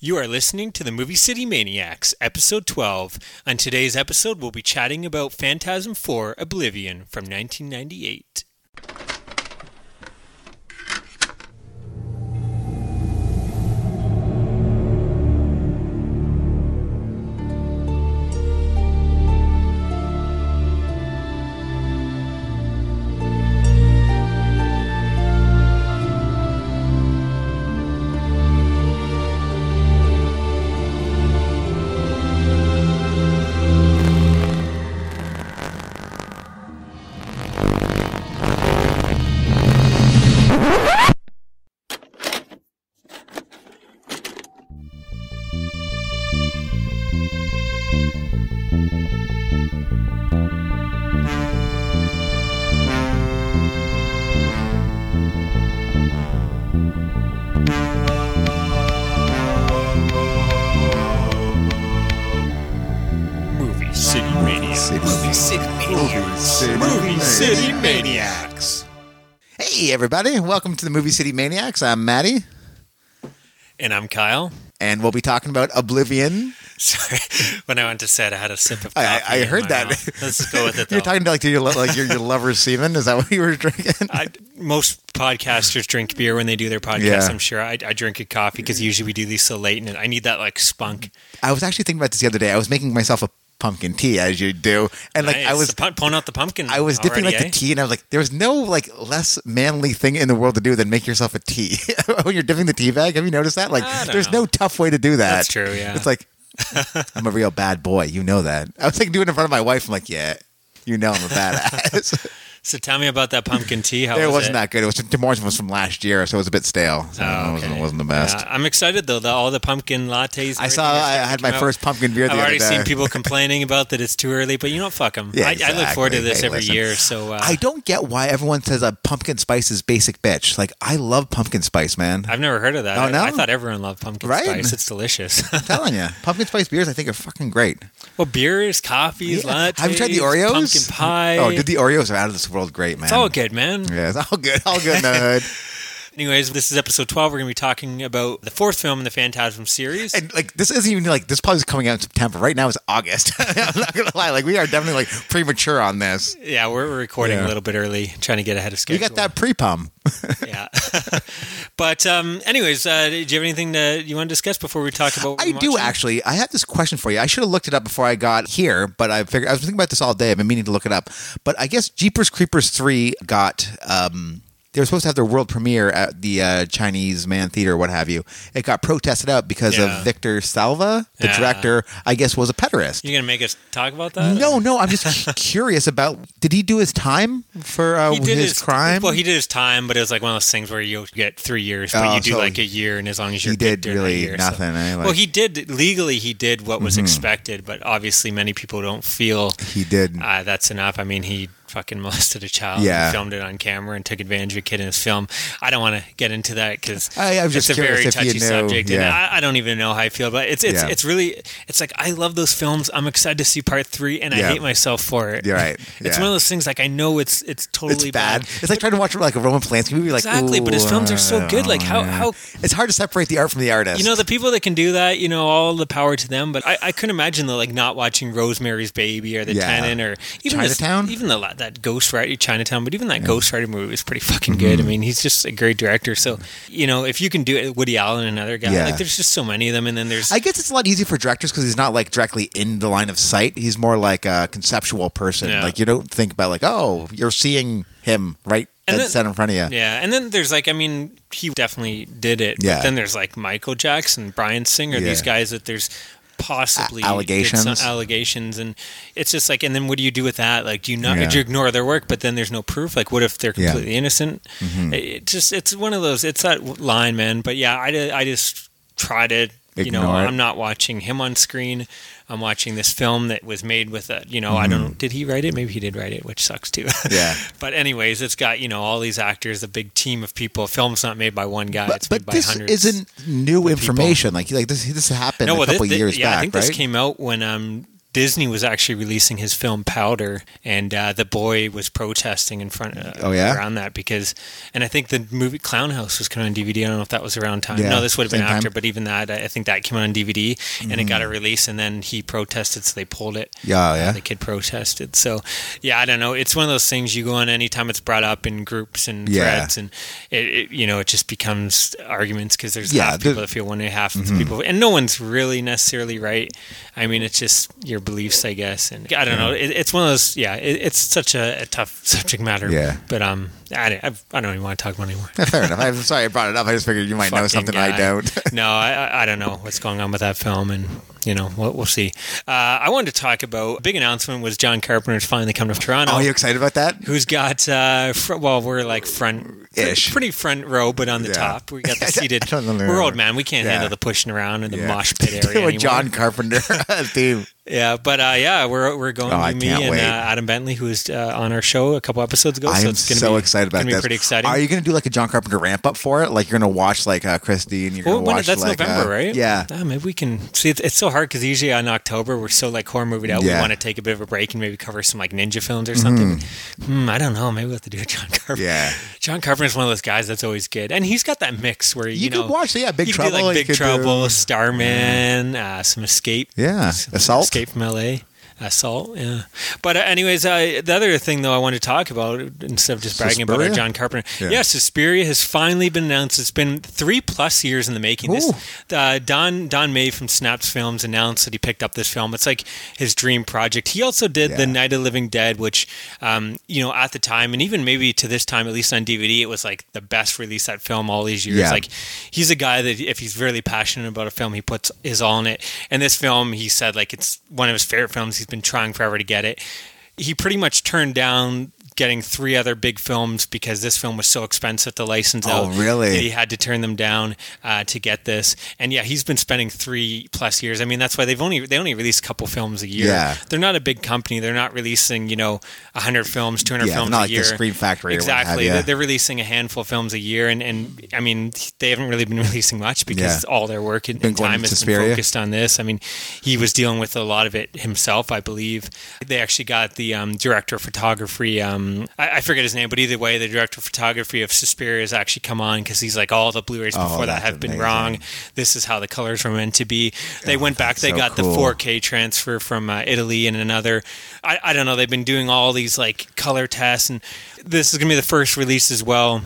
You are listening to the Movie City Maniacs, episode 12. On today's episode, we'll be chatting about Phantasm 4 Oblivion from 1998. Everybody. Welcome to the Movie City Maniacs. I'm Maddie, And I'm Kyle. and we'll be talking about Oblivion. Sorry, when I went to set, I had a sip of I- coffee. I in heard that. mouth. Let's go with it. You're talking to like to your like your, your lover's semen. Is that what you were drinking? I, most podcasters drink beer when they do their podcast. Yeah. I'm sure I, I drink a coffee because usually we do these so late, and I need that like spunk. I was actually thinking about this the other day. I was making myself a pumpkin tea, as you do, and like I was. Pu- pulling out the pumpkin. I was dipping already, like eh? the tea, and I was like, "There's no like less manly thing in the world to do than make yourself a tea." when you're dipping the tea bag, have you noticed that? Like, there's know. no tough way to do that. That's true, yeah. It's like I'm a real bad boy. You know that. I was like doing it in front of my wife. I'm like, yeah, you know I'm a badass. So tell me about that pumpkin tea. How it was wasn't it? that good. It was Demor's was from last year, so it was a bit stale. So Oh, it, wasn't, it wasn't the best. Yeah, I'm excited though. The, all the pumpkin lattes. I saw. I had my out. first pumpkin beer the other day. I've already seen people complaining about that it's too early, but you know, fuck them. Yeah, I, I look forward to this Hey, every listen, year. So uh, I don't get why everyone says a pumpkin spice is basic bitch. Like I love pumpkin spice, man. I've never heard of that. Oh, I- no? I, thought everyone loved pumpkin Right? spice. It's delicious. I'm telling you, pumpkin spice beers I think are fucking great. well, beers, coffees, Yeah. lattes. Have you tried the Oreos? Pumpkin pie. Oh, dude, the Oreos are out of this world great, man. it's all good, man. Yeah, it's all good. All good in the hood. Anyways, this is episode 12. We're going to be talking about the fourth film in the Phantasm series. And like this isn't even like this probably is coming out in September. Right now it's August. I'm not gonna lie. Like we are definitely like premature on this. yeah, we're, we're recording Yeah. a little bit early, trying to get ahead of schedule. You got that pre pum. Yeah. but um, anyways, uh, do you have anything that you want to discuss before we talk about? what I do actually. I have this question for you. I should have looked it up before I got here, but I figured I was thinking about this all day. I've been meaning to look it up. But I guess Jeepers Creepers three got. um they were supposed to have their world premiere at the uh, Chinese Man Theater, what have you. It got protested out because Yeah. of Victor Salva, the Yeah. director. I guess was a pederast. You're gonna make us talk about that? No, no. I'm just curious about. Did he do his time for uh, He did his, crime? Well, he did his time, but it was like one of those things where you get three years, but Oh, you do so like a year, and as long as you're he did really year, so- nothing. eh? Like, well, he did legally. He did what was expected, but obviously, many people don't feel he did. uh, that's enough. I mean, he fucking molested a child. Yeah. and filmed it on camera and took advantage of a kid in his film. I don't want to get into that because it's just a very if you touchy knew, subject, and. I, I don't even know how I feel. But it's it's Yeah. it's really it's like I love those films. I'm excited to see part three, and I hate myself for it. You're right. It's one of those things like I know it's it's totally it's bad. It's like trying to watch like a Roman Polanski movie. Like Exactly, but his films are so good. Like, how- yeah. how- it's hard to separate the art from the artist. You know, the people that can do that, you know, all the power to them. But I, I couldn't imagine though, like not watching Rosemary's Baby or The Yeah. Tenant or even Chinatown? even the that Ghost Writer Chinatown. But even that Ghost Writer movie was pretty fucking good. I Mm-hmm. mean, he's just a great director. So you know, if you can do it, Woody Allen, and another guy. Yeah. Like, there's just so many of them. And then there's I guess it's a lot easier for directors because he's not like directly in the line of sight. He's more like a conceptual person. Yeah. Like you don't think about like, oh, you're seeing him right And then- set in front of you. Yeah, and then there's like, I mean, he definitely did it. Yeah. But then there's like Michael Jackson, Bryan Singer, these guys that there's possibly allegations. allegations, and it's just like, and then what do you do with that? Like, do you not Yeah. do you ignore their work? But then there's no proof. Like, what if they're Yeah. Mm-hmm. completely innocent? It just it's one of those. It's that line, man. But yeah, I, I just try to. You know, it. I'm not watching him on screen. I'm watching this film that was made with a, you know, I don't know, did he write it? Maybe he did write it, which sucks too. Mm-hmm. Yeah. But anyways, it's got you know all these actors, a big team of people. A film's not made by one guy; But, it's but made by this isn't new information. Like like this this happened no, a well, couple this, years yeah, back, I think right? this came out when um, Disney was actually releasing his film Powder, and uh, the boy was protesting in front uh, Oh, yeah? around that because, and I think the movie Clown House was coming on DVD. I don't know if that was around time. Yeah, no, this would have been same time. after, but even that, I think that came out on DVD and it got Mm. a release, and then he protested, so they pulled it. Yeah, yeah. Uh, the kid protested. So, yeah, I don't know. It's one of those things you go on anytime it's brought up in groups and Yeah. threads, and it, it you know it just becomes arguments because there's Yeah, half people that feel one way, half of people, and no one's really necessarily right. I mean, it's just your beliefs, I guess, and I don't know. It, it's one of those. Yeah, it, it's such a, a tough subject matter. Yeah. but um, I, don't- I've- I don't even want to talk about it anymore. Fair enough. I'm sorry I brought it up. I just figured you might know something I guy. don't. no, I, I- I don't know what's going on with that film, and you know we'll, we'll see. Uh, I wanted to talk about a big announcement was John Carpenter's finally coming to Toronto. Oh, you excited about that? Who's got? Uh, fr- well, we're like front Ish. pretty front row, but on the Yeah. top we got the seated. I we're old man. We can't Yeah. handle the pushing around in the Yeah. mosh pit area With. John Carpenter theme. Yeah, but uh, yeah, we're we're going Oh, I to me and uh. Adam Bentley, who was uh, on our show a couple episodes ago. I so it's gonna so be, excited about gonna this. Pretty exciting. Are you going to do like a John Carpenter ramp up for it? Like you're going to watch like uh, Christine and you're Well, going to watch that's like November, uh, right? Yeah. Ah, maybe we can see. It's, it's so hard because usually on October we're so like horror movie out. We want to take a bit of a break and maybe cover some like ninja films or something. Hmm, I don't know. Maybe we'll have to do a John Carpenter. Yeah. John Carpenter's one of those guys that's always good, and he's got that mix where you, You know could watch, yeah, Big you could Trouble, do like Big Trouble, do- Starman, uh, some Escape, Yeah. some Assault? Escape from L.A. Assault, yeah. But uh, anyways, uh, the other thing though I wanted to talk about instead of just bragging about our John Carpenter, Yeah. yeah, Suspiria has finally been announced. It's been three plus years in the making. This uh, Don Don May from Synapse Films announced that he picked up this film. It's like his dream project. He also did Yeah. The Night of the Living Dead, which um, you know at the time and even maybe to this time, at least on DVD, it was like the best release that film all these years. Yeah. Like he's a guy that if he's really passionate about a film, he puts his all in it. And this film, he said like it's one of his favorite films. He's been trying forever to get it. He pretty much turned down getting three other big films because this film was so expensive to license Oh, out. really? he had to turn them down uh, to get this. And yeah, he's been spending three plus years. I mean, that's why they've only they only release a couple films a year. Yeah. they're not a big company. They're not releasing you know hundred films, two hundred Yeah, films not a like the year. Scream Factory or what have Exactly. They're- They're releasing a handful of films a year, and, and I mean they haven't really been releasing much because Yeah. all their work and, and time has been focused on this. I mean, he was dealing with a lot of it himself, I believe. They actually got the um, director of photography. Um, I, I forget his name, but either way, the director of photography of Suspiria has actually come on because he's like, all the Blu-rays Oh, before that have been amazing. wrong. This is how the colors were meant to be. They went back. They so got cool. the 4K transfer from uh, Italy and another. I, I don't know. They've been doing all these like color tests, and this is going to be the first release as well.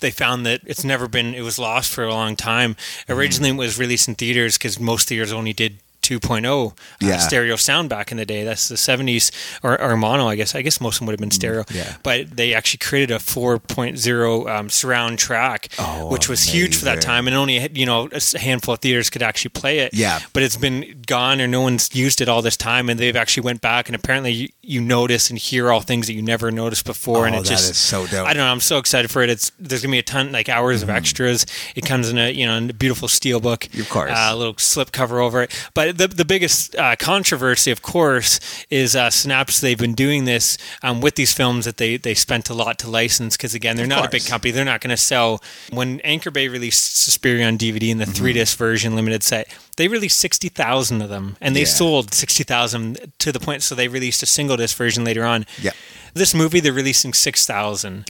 They found that it's never been. It was lost for a long time. Mm-hmm. Originally, it was released in theaters because most theaters only did 2.0 uh, Yeah. stereo sound back in the day. That's the 70s or, or mono, I guess. I guess most of them would have been stereo. Mm, yeah. But they actually created a 4.0 um, surround track, Oh, which was huge for that time, and only you know a handful of theaters could actually play it. Yeah. But it's been gone, or no one's used it all this time, and they've actually went back, and apparently you, you notice and hear all things that you never noticed before, and Oh, it that just is so dope. I don't know. I'm so excited for it. It's there's gonna be a ton like hours of extras. It comes in a you know in a beautiful steel book, Mm-hmm. Of course. uh, a little slip cover over it. But the the biggest uh, controversy, of course, is uh, Synapse. They've been doing this um, with these films that they they spent a lot to license because again they're Of not a big company. They're not going to sell. When Anchor Bay released Suspiria on DVD in the Mm-hmm. three disc version limited set, they released sixty thousand of them, and they Yeah. sold sixty thousand to the point. So they released a single disc version later on. Yeah. This movie, they're releasing 6,000.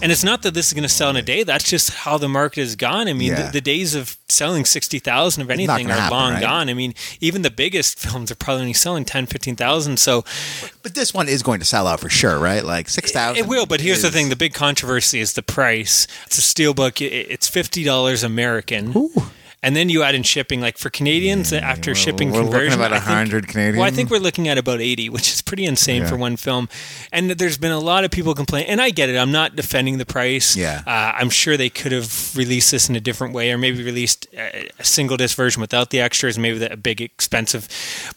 And it's not that this is going to sell in a day. That's just how the market has gone. I mean, Yeah. the, the days of selling 60,000 of anything are happen, long right? gone. I mean, even the biggest films are probably only selling 10, 15,000. So But this one is going to sell out for sure, right? Like six thousand. it will. But here's the thing the big controversy is the price. It's a steelbook, it's $50 American. And then you add in shipping, like for Canadians, after shipping we're looking conversion, about I think- 100 Canadian. Well, I think we're looking at about 80, which is pretty insane Yeah. for one film. And there's been a lot of people complain, and I get it. I'm not defending the price. Yeah. Uh, I'm sure they could have released this in a different way, or maybe released a, a single disc version without the extras, maybe the, a big expensive.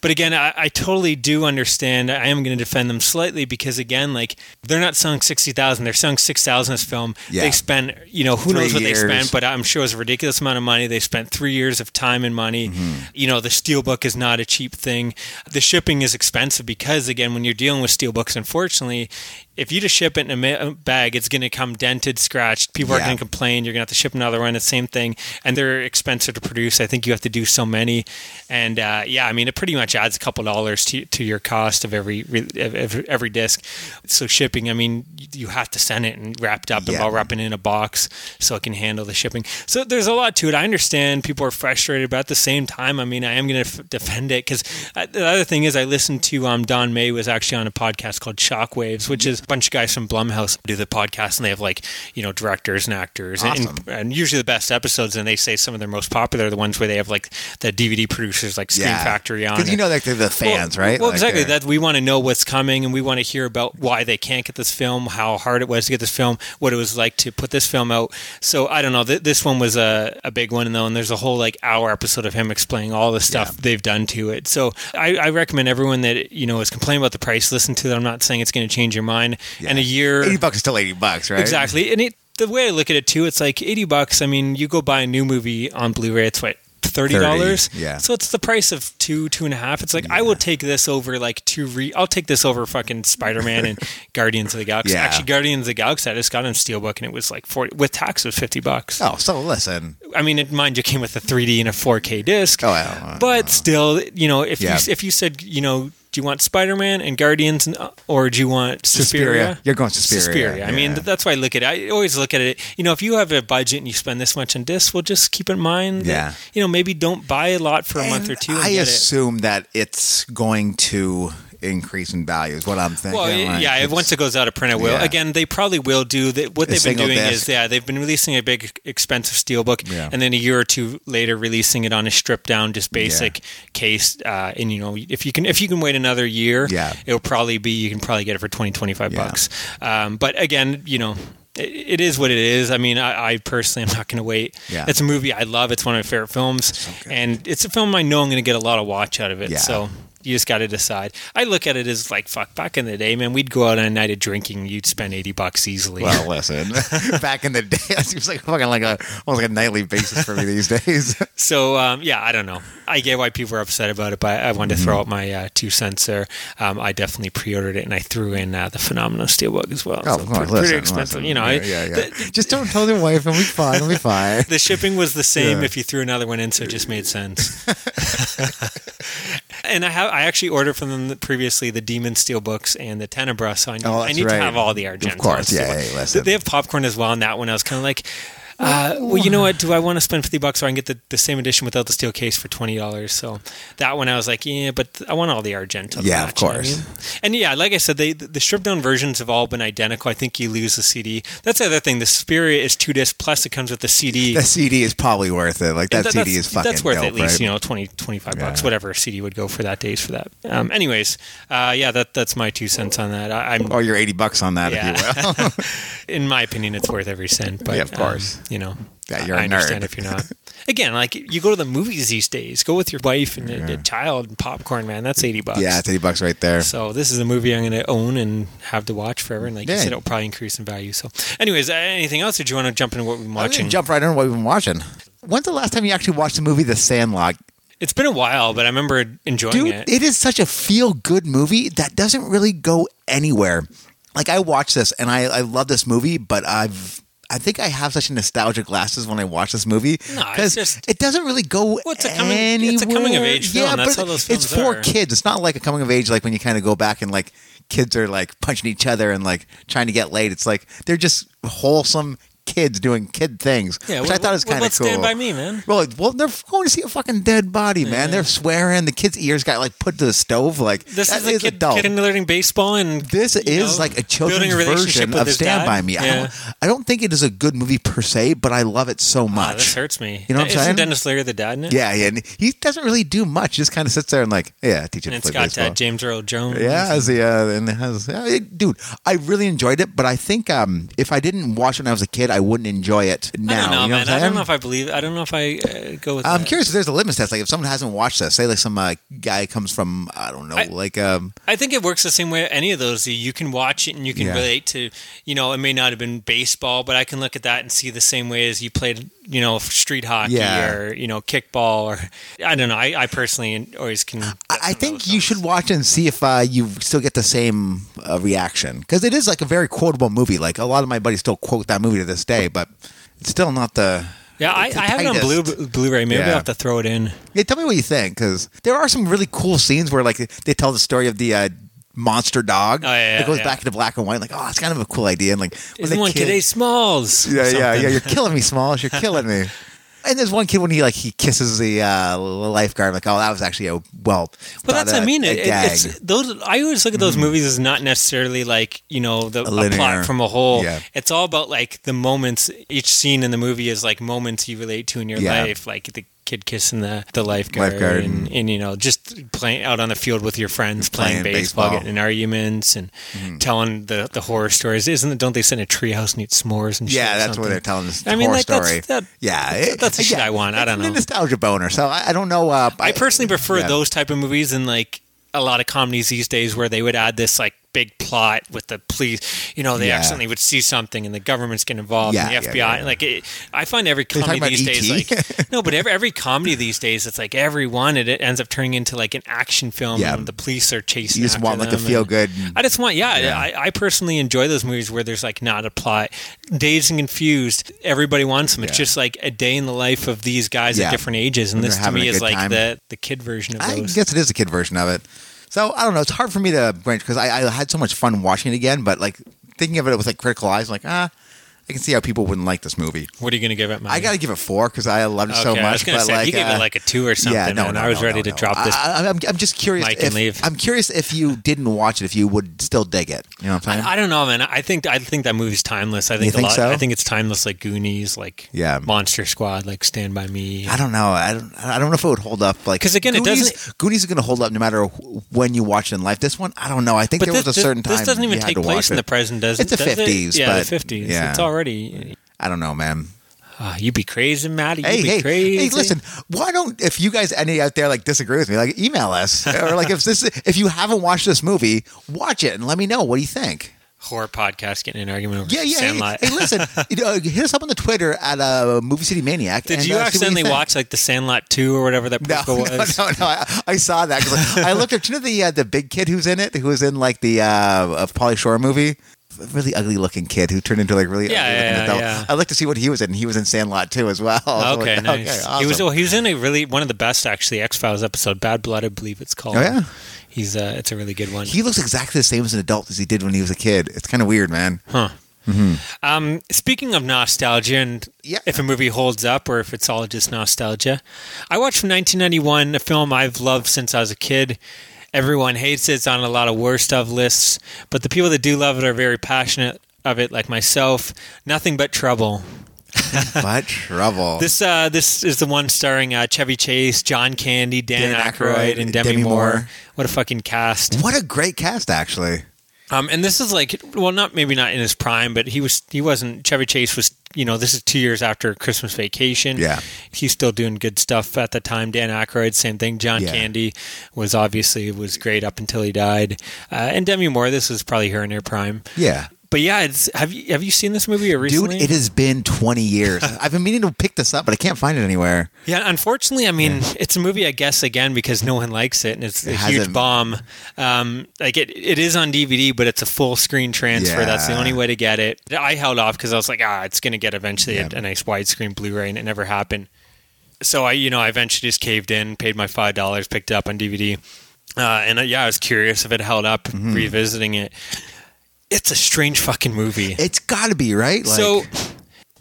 But again, I, I totally do understand. I am going to defend them slightly because again, like they're not selling 60,000, they're selling 6,000 this film. Yeah. They spent, you know, who knows Three what they spent, but I'm sure it was a ridiculous amount of money. They spent three years of time and money. Mm-hmm. You know, the steelbook is not a cheap thing. The shipping is expensive because, again, when you're dealing with steelbooks, unfortunately, if you just ship it in a bag, it's going to come dented, scratched. People are going to complain. You're going to have to ship another one. It's the same thing, and they're expensive to produce. I think you have to do so many, and uh, yeah, I mean, it pretty much adds a couple dollars to to your cost of every every, every disc. So shipping, I mean, you have to send it and wrapped up and Yeah. all wrapping in a box so it can handle the shipping. So there's a lot to it. I understand people are frustrated, but at the same time, I mean, I am going to f- defend it because the other thing is, I listened to um, Don May was actually on a podcast called Shockwaves, which is a bunch of guys from Blumhouse do the podcast, and they have like you know directors and actors, and- Awesome. and, and usually the best episodes, and they say some of their most popular are the ones where they have like the DVD producers like Scream Factory on. Because you know, like they're the fans, Well- right? Well, Like, exactly. That we want to know what's coming, and we want to hear about why they can't get this film, how hard it was to get this film, what it was like to put this film out. So I don't know. Th- this one was a, a big one, though, and there's a whole like hour episode of him explaining all the stuff Yeah. they've done to it. So I, I recommend everyone that you know is complaining about the price, listen to that. I'm not saying it's going to change your mind. And a year, eighty bucks is still eighty bucks, right? Exactly. And it the way I look at it too, it's like eighty bucks. I mean, you go buy a new movie on Blu-ray, it's what thirty dollars. 30, yeah. So it's the price of two, two and a half. It's like I will take this over like two re. I'll take this over fucking Spider-Man and Guardians of the Galaxy. Yeah. Actually, Guardians of the Galaxy, I just got on Steelbook and it was like forty with tax it was fifty bucks. Oh, so listen. I mean, it, mind you, came with a 3D and a 4K disc. Oh, uh, but still, you know, if Yeah. you if you said, you know, do you want Spider-Man and Guardians, and, or do you want Suspiria? Suspiria. You're going Suspiria, I mean, that's why I look at it. I always look at it. You know, if you have a budget and you spend this much on discs, well, just keep in mind. That, Yeah. You know, maybe don't buy a lot for a month or two. And I get it. assume that it's going to increase in value. Is what I'm thinking. Well, like, yeah. Once it goes out of print, it will. Yeah. Again, they probably will do that. What they've been doing disc. is, yeah, they've been releasing a big, expensive steelbook, Yeah. and then a year or two later, releasing it on a stripped down, just basic case. Uh, and you know, if you can, if you can wait another year, Yeah. it'll probably be you can probably get it for 20, 25 Yeah. bucks. Um, but again, you know. It, is what it is. I mean, I, I personally am not going to wait. Yeah. It's a movie I love. It's one of my favorite films, good. and it's a film I know I'm going to get a lot of watch out of it. Yeah. So you just got to decide. I look at it as like fuck. Back in the day, man, we'd go out on a night of drinking. You'd spend eighty bucks easily. Well, listen. Back in the day, it seems like fucking like a almost like a nightly basis for me these days. so um, yeah, I don't know. I get why people are upset about it, but I wanted to throw out my uh, two cents there. Um, I definitely pre-ordered it, and I threw in uh, the Phenomena Steelbook as well. Oh, so come on, pretty listen, expensive. listen. You know, yeah, yeah, yeah. the- Just don't tell your wife, and we fine. It'll be fine. the shipping was the same Yeah. if you threw another one in, so it just made sense. And I have I actually ordered from them previously the Demon Steel books and the Tenebrae, so I oh, need, Oh, I need right. to have all the Argento. Of course, yeah, Steelbook. hey, listen. They have popcorn as well on that one. I was kind of like. Uh, well, you know what? Do I want to spend fifty bucks, or I can get the, the same edition without the steel case for twenty dollars? So that one, I was like, yeah, but I want all the Argento. to Yeah, of match, you know I course. mean? And yeah, like I said, they the stripped down versions have all been identical. I think you lose the CD. That's the other thing. The Spirit is two disc plus it comes with the CD. The CD is probably worth it. Like that That- CD is fucking. that's worth dope, at least right? you know 20 25 bucks Yeah. whatever a cd would go for that days for that um, anyways uh, yeah that that's my two cents on that I, i'm Or your eighty bucks on that, Yeah. if you will. in my opinion it's worth every cent but Yeah, of course. um, you know Yeah, you're I a understand if you're not again like you go to the movies these days go with your wife and a, a child and popcorn man that's 80 bucks yeah, it's eighty bucks right there. so this is a movie I'm going to own and have to watch forever, and like you said, it'll probably increase in value. So, anyways, uh, anything else? Or do you want to jump into what we've been watching? jump right on what we've been watching. When's the last time you actually watched the movie The Sandlot? It's been a while, but I remember enjoying Dude, it. it is such a feel good movie that doesn't really go anywhere. Like I watched this and I, I love this movie, but I've I think I have such nostalgic glasses when I watch this movie No, it doesn't really go Well, it's a coming- anywhere. it's a coming of age film. Yeah, That's but how those it's for are. kids. It's not like a coming of age like when you kind of go back and like kids are like punching each other and like trying to get laid. It's like they're just wholesome kids doing kid things, Yeah, which what- I thought was what kind of cool. Stand By Me, man? Well, well, they're going to see a fucking dead body, man. Yeah. They're swearing. The kid's ears got like put to the stove. Like This that is a kid, adult. kid learning baseball, and this is know, like a children's a version of Stand dad. by Me. I, don't, I don't think it is a good movie per se, but I love it so Ah, much. this hurts me. You know what I'm Isn't saying? Denis Leary the dad in it? yeah, yeah. And he doesn't really do much. Just kind of sits there and like, yeah, teach him. and to it's play got baseball. uh, James Earl Jones. Yeah, as the uh, and has, yeah, it- dude, I really enjoyed it. But I think um, if I didn't watch it when I was a kid, I wouldn't enjoy it now. I don't know, you know man. I don't know if I believe. I don't know if I uh, go with. It. I'm that. curious if there's a litmus test. Like if someone hasn't watched this, say like some uh, guy comes from I don't know, I- like um, I think it works the same way. Any of those, you can watch it and you can Yeah. relate to. You know, it may not have been baseball, but I can look at that and see the same way as you played. You know, street hockey Yeah. or you know kickball or I don't know. I, I personally always can. I, I some of think you should watch and see if uh, you still get the same uh, reaction because it is like a very quotable movie. Like a lot of my buddies still quote that movie to this day, but it's still not the. Yeah, I, I have it on Blu. Blu-ray. Maybe Yeah. I'll have to throw it in. Yeah, tell me what you think because there are some really cool scenes where like they tell the story of the. Uh, Monster dog. Oh, yeah, it goes yeah. back into black and white. Like, oh, it's kind of a cool idea. And like, when Is the the one kid- today Smalls? Yeah, yeah, yeah. You're killing me, Smalls. You're killing me. And there's one kid when he like he kisses the uh, lifeguard. Like, oh, that was actually a well. But that's I mean. a It, it's those. I always look at those movies as not necessarily like you know the a linear. plot from a whole. Yeah. It's all about like the moments. Each scene in the movie is like moments you relate to in your Yeah. life, like the kid kissing the the lifeguard, Lifeguard and, and- and you know just playing out on the field with your friends, playing, Playing baseball, baseball. Mm-hmm. getting in arguments, and telling the the horror stories. Isn't? Don't they sit in a treehouse and eat s'mores and yeah, that's what they're telling this I mean, horror like, that's- story. that- yeah, it- that's the shit I want. I don't know. nostalgia boner. So I, I don't know. Uh, I personally prefer yeah. those type of movies than like a lot of comedies these days where they would add this like big plot with the police. You know, they Yeah. accidentally would see something and the government's get involved Yeah, and the FBI. yeah. Like, it, I find every comedy these days like no, but every every comedy these days it's like every one it, it ends up turning into like an action film. Yeah. and the police are chasing. You just want like a feel good. I just want, yeah. I, I personally enjoy those movies where there's like not a plot. Dazed and Confused, everybody wants them. It's just like a day in the life of these guys at different ages, and And this to me is like time. the the kid version of those. I guess it is a kid version of it. So I don't know. It's hard for me to branch because I, I had so much fun watching it again. But like thinking of it with like critical eyes, I'm like ah, I can see how people wouldn't like this movie. What are you going to give it? Mike? I got to give it four because I loved it so much. I was going to but say like, you gave uh, it like a two or something. yeah, no, and no, I was no, ready no, to no. drop this. I, am I'm just curious. Mike if, and leave. I'm curious if you didn't watch it, if you would still dig it. You know what I'm saying? I, I don't know, man. I think I think that movie's timeless. I think, You a lot. so? I think it's timeless, like Goonies, like Yeah. Monster Squad, like Stand by Me. I don't know. I don't. I don't know if it would hold up. Like 'Cause again, it Goonies, doesn't- Goonies is going to hold up no matter when you watch it in life. This one, I don't know. I think But there this, was a certain this, time. this doesn't even take place in the present, does it? It's the 50s, Yeah, the 50s. yeah. It's already. I don't know, man. ah, you be crazy, Maddie. You Hey, be hey, crazy. hey! Listen, why don't if you guys any out there like disagree with me, like email us or like if this if you haven't watched this movie, watch it and let me know what do you think. Horror podcast getting an argument over Yeah, yeah. Hey, Sandlot. hey, listen, you know, hit us up on the Twitter at uh, Movie City Maniac. Did and, you uh, accidentally think. watch like the Sandlot two or whatever that No, prequel no, was? no, no. I, I saw that. like, I looked at you know the uh, the big kid who's in it, who was in like the uh, of Pauly Shore movie. Really ugly looking kid who turned into like really Yeah, ugly yeah, adult. yeah. I looked to see what he was in. He was in Sandlot too as well. Okay, like, nice. okay, He was awesome. oh, he was in a really one of the best actually X Files episode, Bad Blood, I believe it's called. Oh, yeah? he's uh, it's a really good one. He looks exactly the same as an adult as he did when he was a kid. It's kind of weird, man. Huh. Um, speaking of nostalgia and Yeah. if a movie holds up or if it's all just nostalgia, I watched from 1991 a film I've loved since I was a kid. Everyone hates it. It's on a lot of worst of lists, but the people that do love it are very passionate of it, like myself. Nothing but trouble. but trouble. This uh, this is the one starring uh, Chevy Chase, John Candy, Dan, Dan Aykroyd, Aykroyd, and Demi, Demi Moore. Moore. What a fucking cast! what a great cast, actually. Um, and this is like, well, not maybe not in his prime, but he was he wasn't. Chevy Chase was, you know, this is two years after Christmas Vacation. Yeah. he's still doing good stuff at the time. Dan Aykroyd, same thing. John Yeah. Candy was obviously was great up until he died. Uh, and Demi Moore, this is probably her in her prime. Yeah. But yeah, it's have you have you seen this movie or Dude, it has been 20 years. I've been meaning to pick this up, but I can't find it anywhere. Yeah, unfortunately, I mean, it's a movie, I guess, again because no one likes it, and it's a It huge bomb. Um, like it, it is on DVD, but it's a full screen transfer. That's the only way to get it. I held off because I was like, ah, it's going to get eventually Yeah. a, a nice widescreen Blu-ray, and it never happened. So I, you know, I eventually just caved in, paid my five dollars, picked it up on DVD, uh, and uh, yeah, I was curious if it held up. Mm-hmm. Revisiting it, it's a strange fucking movie. It's got to be, right? Like, so.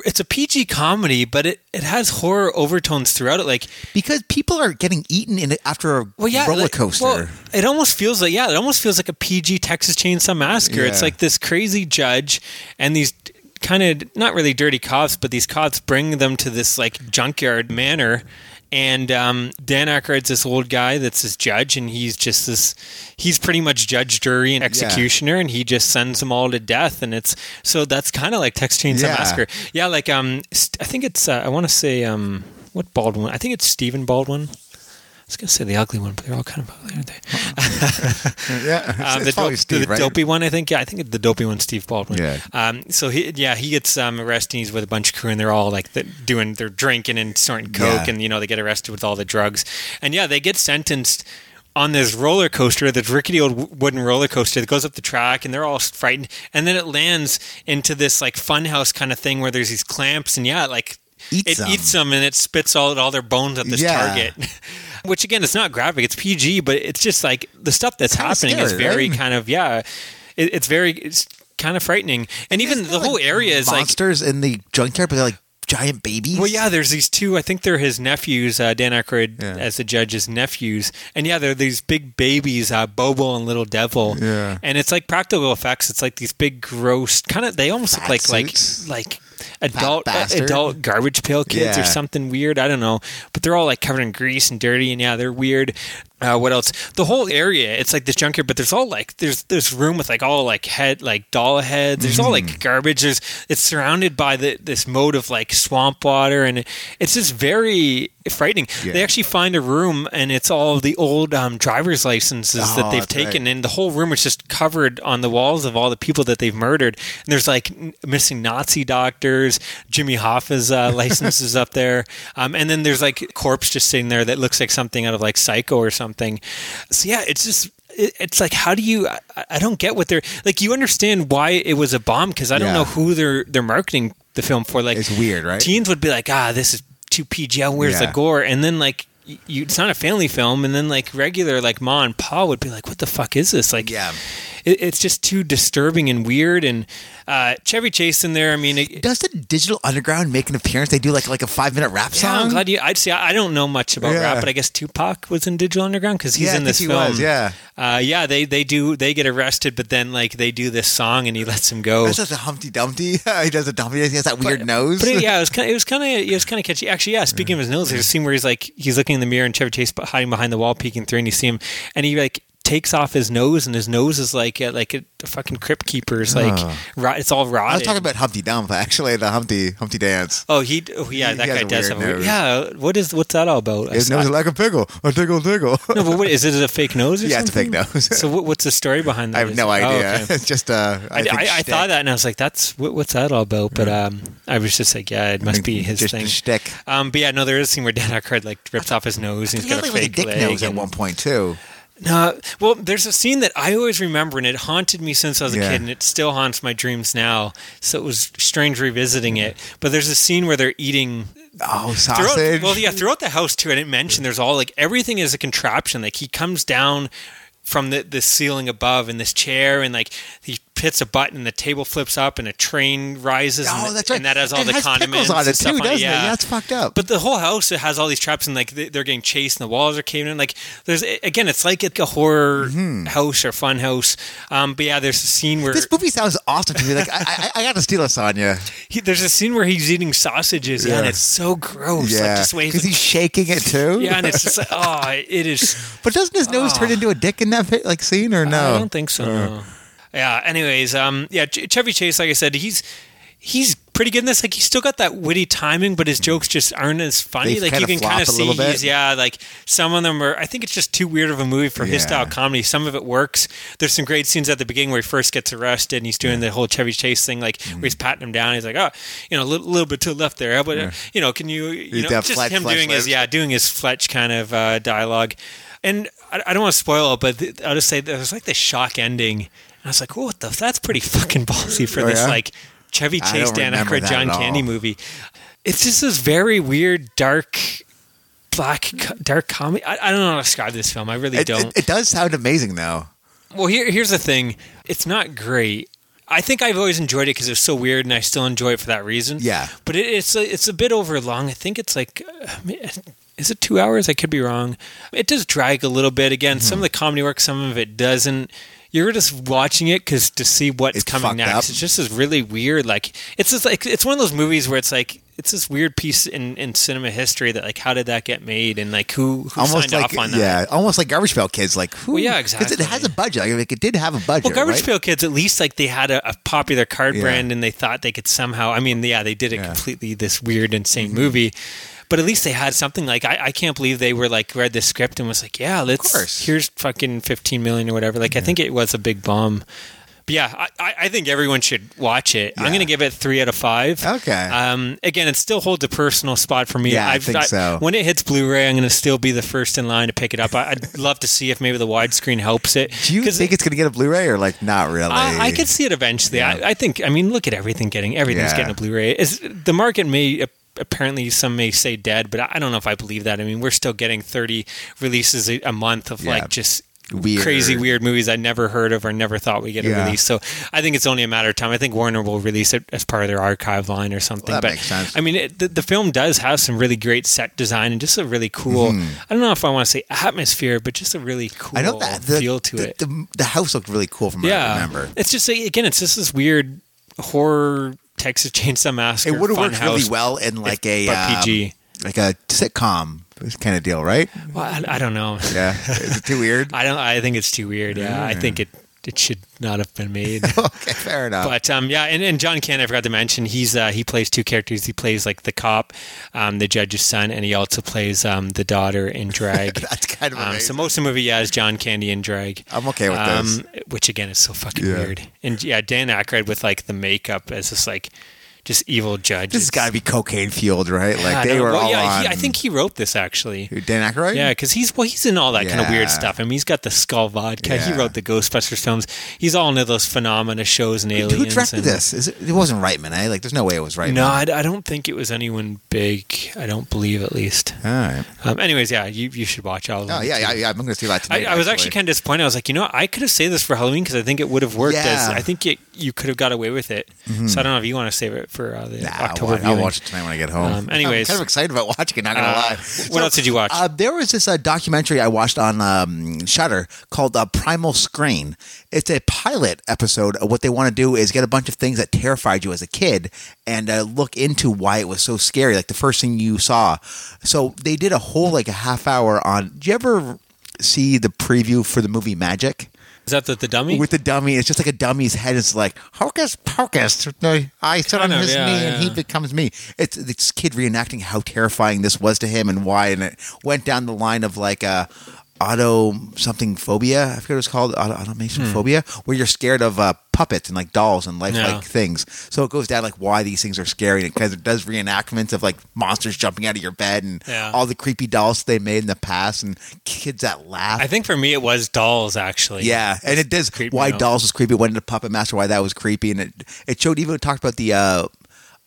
It's a PG comedy, but it, it has horror overtones throughout it. Like because people are getting eaten in it after a well, yeah, roller like- coaster. well, it almost feels like yeah, it almost feels like a PG Texas Chainsaw Massacre. It's like this crazy judge and these kind of not really dirty cops, but these cops bring them to this like junkyard manor. And um, Dan Aykroyd's this old guy that's his judge, and he's just this. He's pretty much judge, jury, and executioner, and he just sends them all to death. And it's so that's kind of like Texas Chainsaw Yeah. Massacre. Yeah, like um, I think it's uh, I want to say um, what Baldwin? I think it's Stephen Baldwin. I was gonna say the ugly one, but they're all kind of ugly, aren't they? yeah, Um, the, dope- Steve, the right? dopey one, I think. Yeah, I think the dopey one, Steve Baldwin. Yeah. Um, so he, yeah, he gets um, arrested. He's with a bunch of crew, and they're all like the, doing, they're drinking and snorting coke, Yeah. and you know they get arrested with all the drugs, and yeah, they get sentenced on this roller coaster, this rickety old wooden roller coaster that goes up the track, and they're all frightened, and then it lands into this like funhouse kind of thing where there's these clamps, and yeah, like. Eats it them. eats them and it spits all all their bones at this Yeah. target, which again, it's not graphic. It's PG, but it's just like the stuff that's happening is very right? kind of yeah. It, it's very it's kind of frightening, and even Isn't the whole like, area is like. monsters in the junkyard, but they're like giant babies. Well, yeah, there's these two. I think they're his nephews, uh, Dan Aykroyd Yeah. as the judge's nephews, and yeah, they're these big babies, uh, Bobo and Little Devil. Yeah. and it's like practical effects. It's like these big, gross kind of. They almost look like suits. like like adult uh, adult garbage pail kids Yeah. or something weird. I don't know, but they're all like covered in grease and dirty, and yeah, they're weird. Uh, what else? The whole area, it's like this junkyard, but there's all like there's this room with like all like head like doll heads. There's all Mm. like garbage. There's it's surrounded by the this moat of like swamp water, and it's just very frightening. Yeah. They actually find a room, and it's all the old um, driver's licenses Oh, that they've taken, right. and the whole room is just covered on the walls of all the people that they've murdered. And there's like missing Nazi doctors. Jimmy Hoffa's uh, license is up there, um, and then there's like a corpse just sitting there that looks like something out of like Psycho or something. So yeah, it's just. It's like, how do you? I, I don't get what they're like. You understand why it was a bomb because I don't Yeah. know who they're they're marketing the film for. Like, It's weird, right? Teens would be like, ah, this is too PG. Where's the gore? And then like, you, it's not a family film. And then like regular like Ma and Pa would be like, what the fuck is this? Like, Yeah. It, it's just too disturbing and weird. And uh, Chevy Chase in there. I mean, it, Does the Digital Underground make an appearance? They do like like a five minute rap song. yeah. I'm glad you. I'd say I don't know much about Yeah. rap, but I guess Tupac was in Digital Underground because he's Yeah, in this he film. was, yeah. uh, yeah. They they do they get arrested, but then like they do this song and he lets him go. That's just a Humpty Dumpty. he does a Dumpty. He has that weird nose. But it- yeah, it was kind of it was kind of it was kind of catchy. Actually, yeah. Speaking of his nose, there's a scene where he's like he's looking in the mirror and Chevy Chase hiding behind the wall, peeking through, and you see him, and he like takes off his nose, and his nose is like uh, like a, fucking crypt keeper's like Oh. rot, it's all rotted. I was talking about Humpty Dump, actually, the Humpty Humpty Dance. Oh, he. Oh, yeah, He- that he guy does have a weird. Yeah, what is what's that all about? I His saw- nose is like a pickle, a tickle tickle. no, but what is it? A fake nose? Or Yeah, it's a fake nose. so what, what's the story behind that? I have no it- oh, idea. okay. It's just uh, I, I, I, I thought that, and I was like, "That's what, what's that all about?" But um, I was just like, "Yeah, it must be his just thing." a shtick. Um, but yeah, no, there is a scene where Dan Aykroyd like rips off his nose and He he's got a like, fake a dick leg. nose at one point too. No, well, there's a scene that I always remember, and it haunted me since I was a Yeah. kid, and it still haunts my dreams now. So it was strange revisiting it. Mm-hmm. But there's a scene where they're eating Oh, throughout, sausage. well, yeah, throughout the house too. I didn't mention there's all like everything is a contraption. Like he comes down from the the ceiling above in this chair, and like he hits a button, and the table flips up, and a train rises. Oh, and, that's right. And that has all It the has condiments on it too, doesn't it? Yeah, Yeah, that's fucked up. But the whole house it has all these traps, and like they- they're getting chased, and the walls are caving in. Like there's again, it's like a horror house or fun house. Um, but yeah, there's a scene where Mm-hmm. this movie sounds awesome to me. Like I, I, I got to steal this on you. he, there's a scene where he's eating sausages. Yeah, and it's so gross. Yeah, because he's shaking it too. yeah, and it's just like, oh, it is. but doesn't his nose turn Ah. into a dick in that like scene or no? I don't think so. no. Yeah. Anyways, um, yeah, Ch- Chevy Chase, like I said, he's he's pretty good in this. Like he's still got that witty timing, but his jokes just aren't as funny. They like you can kind of see he's yeah, like some of them are. I think it's just too weird of a movie for his Yeah. style comedy. Some of it works. There's some great scenes at the beginning where he first gets arrested and he's doing the whole Chevy Chase thing, like Mm-hmm. where he's patting him down. He's like, oh, you know, a little, little bit to the left there. About uh, you know, can you, you know, just Fletch- him Fletch doing his yeah, doing his Fletch kind of uh, dialogue. And I, I don't want to spoil it, but I'll just say there's like this shock ending. And I was like, "Oh, what the? That's pretty fucking ballsy for Oh, this yeah? like Chevy Chase, Dan Aykroyd, John. Candy movie." It's just this very weird, dark, black, dark comedy. I, I don't know how to describe this film. I really It, don't. it, it does sound amazing though. Well, here, here's the thing. It's not great. I think I've always enjoyed it because it was so weird, and I still enjoy it for that reason. Yeah. But it, it's a, it's a bit overlong. I think it's like, uh, is it two hours? I could be wrong. It does drag a little bit. Again, some Mm-hmm. of the comedy work, some of it doesn't. You're just watching it because to see what's It's coming next. up. It's just is really weird. Like it's just like it's one of those movies where it's like it's this weird piece in, in cinema history that like how did that get made and like who, who almost signed like off on that? yeah, almost like Garbage Pail Kids. Like, who? Well, yeah, Because it has a budget. Like, it did have a budget. Well, Garbage right? Pail Kids, at least like they had a, a popular card Yeah. brand, and they thought they could somehow. I mean, yeah, they did it Yeah. Mm-hmm. completely this weird, insane movie, but at least they had something. Like I, I can't believe they were like read the script and was like, yeah, let's here's fucking fifteen million or whatever. Like I think it was a big bomb. But yeah, I, I I think everyone should watch it. I'm going to give it three out of five. Okay. Um, again, it still holds a personal spot for me. Yeah, I I've- think so. When it hits Blu-ray, I'm going to still be the first in line to pick it up. I, I'd love to see if maybe the widescreen helps it. Do you think it's going to get a Blu-ray or like not really? I, I could see it eventually. Yeah. I, I think. I mean, look at everything getting everything's Yeah. getting a Blu-ray. Is the market may apparently some may say dead, but I don't know if I believe that. I mean, we're still getting thirty releases a, a month of Yeah. like just. Weird. Crazy, weird movies I never heard of or never thought we'd get Yeah. a release. So I think it's only a matter of time. I think Warner will release it as part of their archive line or something. Well, that but makes sense. I mean, it, the, the film does have some really great set design and just a really cool. Mm-hmm. I don't know if I want to say atmosphere, but just a really cool I know that the, feel to the, it The, the house looked really cool from what I remember. it's just again, it's just this weird horror Texas Chainsaw Massacre. It would have worked really well in like a but um, PG. like a sitcom kind of deal, right? Well, I, I don't know. Yeah, is it too weird? I don't. I think it's too weird. Yeah, I think it it should not have been made. okay, fair enough. But um, yeah, and, and John Cann, I forgot to mention, he's uh, he plays two characters. He plays like the cop, um, the judge's son, and he also plays um, the daughter in drag. That's kind of Um, amazing. so most of the movie, yeah, is John Candy in drag. I'm okay with this. Which again is so fucking Yeah. weird. And yeah, Dan Aykroyd with like the makeup as this like just evil judge. This has got to be cocaine fueled, right? Like I they were well, all yeah, on. he, I think he wrote this actually. Dan Aykroyd. Yeah, because he's well, he's in all that kind of weird stuff. I mean, he's got the Skull Vodka. He wrote the Ghostbusters films. He's all into those phenomena shows and aliens. Who directed and- this? Is it, it wasn't Reitman, eh? Like, there's no way it was Reitman. No, I, I don't think it was anyone big. I don't believe, at least. All right. Um, anyways, yeah, you, you should watch all of them. Oh yeah, yeah, yeah. I'm going to see that tonight. I was actually kind of disappointed. I was like, you know, what? I could have saved this for Halloween because I think it would have worked. As, Yeah. I think it, you could have got away with it. So I don't know if you want to save it for uh, the Nah, I'll, October watch, I'll watch it tonight when I get home. Um, anyways. I'm kind of excited about watching it. Not gonna Uh, lie. what else did you watch? Uh, there was this uh, documentary I watched on um, Shudder called uh, Primal Screen. It's a pilot episode. What they want to do is get a bunch of things that terrified you as a kid and uh, look into why it was so scary. Like the first thing you saw. So they did a whole like a half hour on. Did you ever see the preview for the movie Magic? Is that the, the dummy? with the dummy. It's just like a dummy's head. It's like hocus pocus. No, I sit on Kind of, his yeah, knee and he becomes me. It's this kid reenacting how terrifying this was to him and why. And it went down the line of like a auto something phobia. I forget what it's called. Auto, automation phobia, where you're scared of uh, puppets and like dolls and lifelike Hmm. Yeah. things. So it goes down like why these things are scary because it does reenactments of like monsters jumping out of your bed and Yeah. all the creepy dolls they made in the past and kids that laugh. I think for me it was Dolls actually. Yeah, and it does why out. Dolls was creepy. Went into Puppet Master, why that was creepy, and it it showed even it talked about the uh,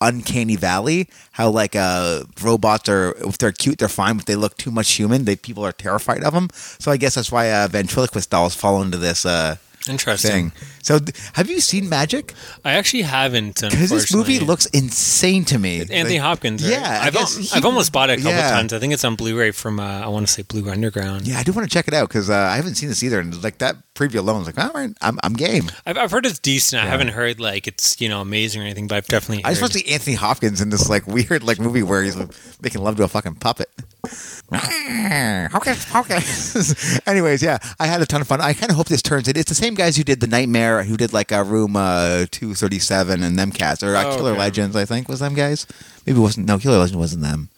uncanny valley, how like uh, robots are if they're cute they're fine, but they look too much human, they people are terrified of them. So I guess that's why uh, ventriloquist dolls fall into this uh, Interesting. thing. So have you seen Magic? I actually haven't Because this movie looks insane to me. Anthony Like- Hopkins. Right? Yeah, I've, al- he- I've almost bought it a couple yeah. times. I think it's on Blu-ray from uh, I want to say Blue Underground. Yeah, I do want to check it out because uh, I haven't seen this either, and like that preview alone, I was like, all right, I'm, I'm game. I've, I've heard it's decent. I haven't heard like it's you know amazing or anything, but I've definitely. I just heard. want to see Anthony Hopkins in this like weird like movie where he's making love to a fucking puppet. Hocus pocus. Anyways, yeah, I had a ton of fun. I kind of hope this turns it. It's the same guys who did the Nightmare, who did like a Room uh, Two Thirty Seven and them cats, or uh, Oh, Killer okay. Legends. I think was them guys. Maybe it wasn't. No, Killer Legend wasn't them.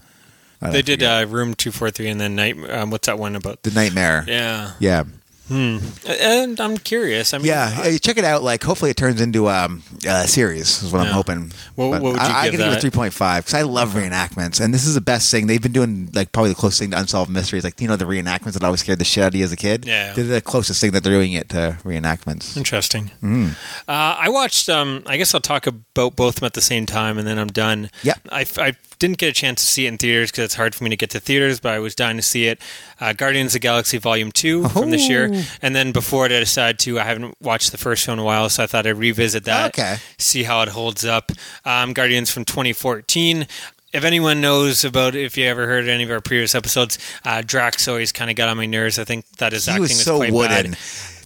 They did uh, Room Two Four Three and then Night. Um, what's that one about? the Nightmare. Yeah, Yeah. And I'm curious. I mean, Yeah, uh, check it out. Like, hopefully, it turns into um, a series. Is what I'm hoping. What- what would you I, I give could give it that? three point five because I love reenactments, and this is the best thing they've been doing. Like, probably the closest thing to unsolved mysteries. Like, you know, the reenactments that always scared the shit out of you as a kid. Yeah. they're the closest thing that they're doing it to reenactments. Interesting. Mm. Uh, I watched. Um, I guess I'll talk about both of them at the same time, and then I'm done. Yep. I, I didn't get a chance to see it in theaters because it's hard for me to get to theaters, but I was dying to see it. Uh, Guardians of the Galaxy Volume Two from this year, Oh. and then before it, I decided to. I haven't watched the first film in a while, so I thought I'd revisit that. Okay. See how it holds up. Um, Guardians from 2014. If anyone knows about, if you ever heard any of our previous episodes, uh, Drax always kind of got on my nerves. I think that his He acting was was so quite wooden. bad.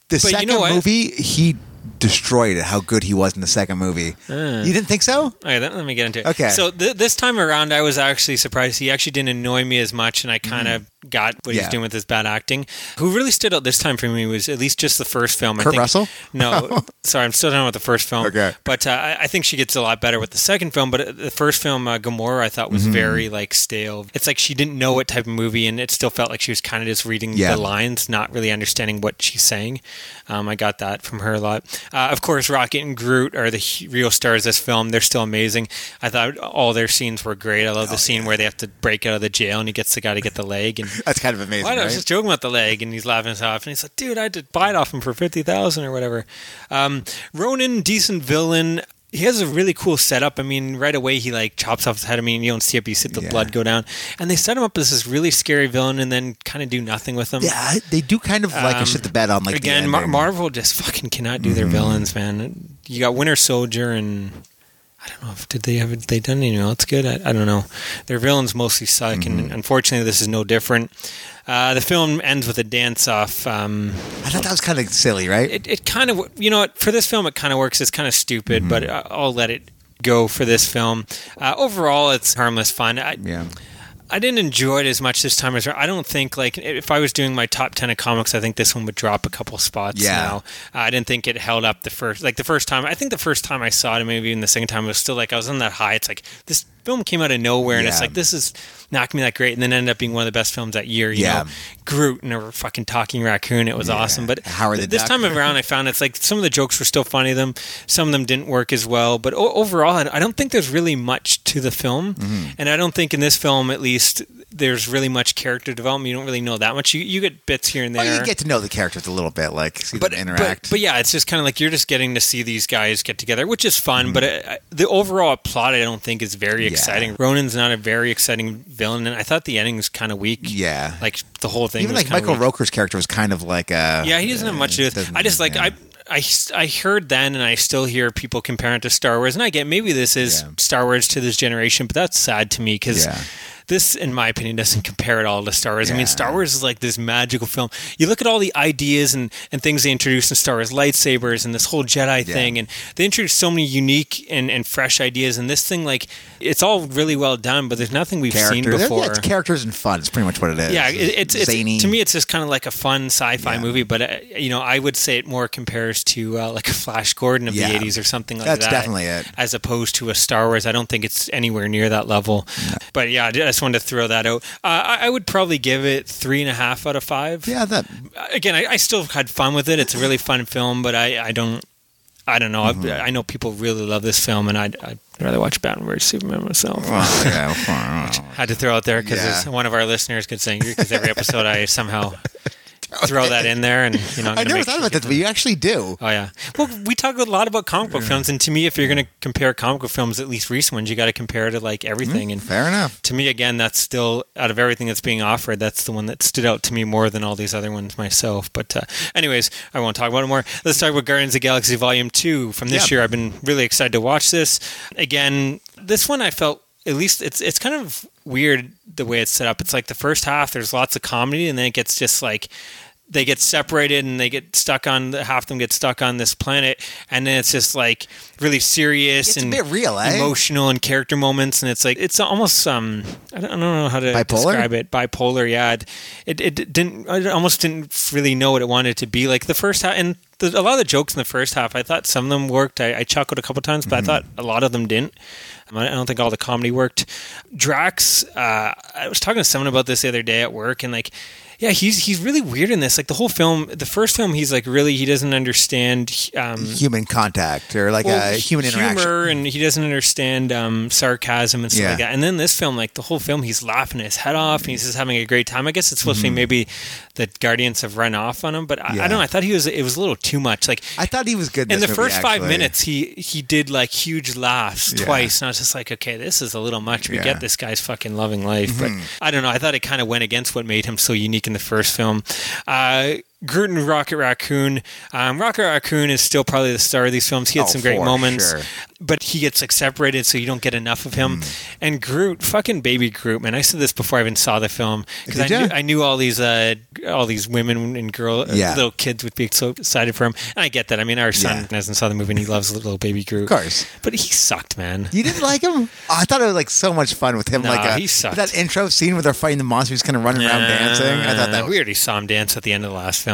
The But you second know what? movie, he destroyed it. How good he was in the second movie. Uh. you didn't think so? Okay, then let me get into it. Okay. So th- this time around, I was actually surprised. He actually didn't annoy me as much, and I kind of got what Yeah. he's doing with his bad acting. Who really stood out this time for me was at least just the first film. I Kurt think, Russell? No, sorry, I'm still talking about the first film. Okay. But uh, I- I think she gets a lot better with the second film. But uh, the first film, uh, Gamora, I thought was Mm-hmm. very like stale. It's like she didn't know what type of movie, and it still felt like she was kind of just reading Yeah. the lines, not really understanding what she's saying. Um, I got that from her a lot. Uh, of course, Rocket and Groot are the real stars of this film. They're still amazing. I thought all their scenes were great. I love Oh, the scene where they have to break out of the jail and he gets the guy to get the leg. And That's kind of amazing. well, I was right? just joking about the leg, and he's laughing his off. And he's like, "Dude, I had to buy it off him for fifty thousand or whatever." Um, Ronan, decent villain. He has a really cool setup. I mean, right away he like chops off his head. I mean, you don't see it, but you see the Yeah. blood go down. And they set him up as this really scary villain, and then kind of do nothing with him. yeah, they do kind of like a Um, shit the bed on like again, Mar- Marvel just fucking cannot do their Mm-hmm. villains, man. You got Winter Soldier and I don't know if did they have they done anything else good? I, I don't know. Their villains mostly suck, Mm-hmm. and unfortunately, this is no different. Uh, the film ends with a dance off. Um, I thought that was kind of silly, right? it it kind of you know what for this film it kind of works. It's kind of stupid, but Mm-hmm. I- I'll let it go for this film. Uh, overall, it's harmless fun. I, yeah. I didn't enjoy it as much this time as I don't think like if I was doing my top ten of comics, I think this one would drop a couple spots. Yeah. now. Uh, I didn't think it held up the first like the first time. I think the first time I saw it, maybe even the second time, it was still like I was on that high. It's like this film came out of nowhere, and it's like this is not gonna be that great, and then ended up being one of the best films that year. You Yeah. know, Groot and a fucking talking raccoon. It was awesome, but the this Duck. time around, I found it's like some of the jokes were still funny. Them some of them didn't work as well, but o- overall, I don't think there's really much to the film, Mm-hmm. and I don't think in this film, at least, there's really much character development. You don't really know that much. You you get bits here and there. Well, you get to know the characters a little bit, like see but, them interact. But, but yeah, it's just kind of like you're just getting to see these guys get together, which is fun. Mm-hmm. But uh, the overall plot, I don't think is very Yeah. exciting. Ronan's not a very exciting villain, and I thought the ending was kind of weak. yeah, Like the whole thing. even like Michael weak. Roker's character was kind of like a Yeah, he doesn't have much to do with I just like yeah. I, I I heard then and I still hear people compare it to Star Wars and I get maybe this is Yeah. Star Wars to this generation, but that's sad to me because Yeah. This, in my opinion, doesn't compare at all to Star Wars. I mean, Star Wars is like this magical film. You look at all the ideas and, and things they introduced in Star Wars, lightsabers and this whole Jedi Yeah. thing, and they introduced so many unique and, and fresh ideas. And this thing, like, it's all really well done, but there's nothing we've seen before. Yeah, it's characters and fun. It's pretty much what it is. Yeah, it, it's, it's zany. to me, it's just kind of like a fun sci-fi Yeah. movie. But uh, you know, I would say it more compares to uh, like a Flash Gordon of Yeah. the '80s or something like That's that. That's definitely it. as opposed to a Star Wars. I don't think it's anywhere near that level. But yeah, wanted to throw that out. Uh, I, I would probably give it three and a half out of five. Yeah, that Again, I, I still had fun with it. It's a really fun film, but I, I don't. I don't know. Mm-hmm. I, I know people really love this film, and I'd, I'd rather watch Batman vs Superman myself. well, yeah, Had to throw it out there because Yeah. one of our listeners could angry because every episode I somehow throw that in there, and you know, I'm I never thought about that, but you actually do. Oh yeah. Well, we talk a lot about comic book films, and to me, if you're going to compare comic book films, at least recent ones, you got to compare it to like everything. And Fair enough. to me, again, that's still out of everything that's being offered, that's the one that stood out to me more than all these other ones myself. But, uh, anyways, I won't talk about it more. Let's talk about Guardians of the Galaxy Volume Two from this Yeah. year. I've been really excited to watch this. Again, this one I felt at least it's it's kind of weird the way it's set up. It's like the first half there's lots of comedy, and then it gets just like they get separated and they get stuck on half of them get stuck on this planet and then it's just like really serious It's and real, eh? emotional and character moments and it's like it's almost um I don't, I don't know how to Bipolar? describe it bipolar yeah it, it, it didn't I almost didn't really know what it wanted to be like the first half and the, a lot of the jokes in the first half I thought some of them worked I, I chuckled a couple times but Mm-hmm. I thought a lot of them didn't Um, I don't think all the comedy worked. Drax, uh, I was talking to someone about this the other day at work, and like, yeah, he's he's really weird in this. Like the whole film, the first film, he's like really he doesn't understand um, Human contact or like well, a human interaction. humor, and he doesn't understand um, sarcasm and stuff Yeah. like that. And then this film, like the whole film, he's laughing his head off, and he's just having a great time. I guess it's supposed to be maybe the Guardians have run off on him, but I, I Mm-hmm. Don't know. I thought he was it was a little too much. Like I thought he was good in, in the movie, first five minutes, he he did like huge laughs Yeah. twice, and I was just like, okay, this is a little much. We Yeah. Mm-hmm. get this guy's fucking loving life, but I don't know. I thought it kind of went against what made him so unique in the first film. Uh, Groot and Rocket Raccoon. Um, Rocket Raccoon is still probably the star of these films. He had Oh, some great moments, sure. but he gets like separated, so you don't get enough of him. Mm. And Groot, fucking baby Groot, man. I said this before I even saw the film because I knew, I knew all these uh, all these women and girl uh, Yeah. little kids would be so excited for him. And I get that. I mean, our son Yeah. hasn't saw the movie and he loves little baby Groot. Of course. But he sucked, man. You didn't like him? Oh, I thought it was like so much fun with him. Like uh, he sucked. that intro scene where they're fighting the monster, he's kind of running around dancing. I thought that was we already saw him dance at the end of the last film.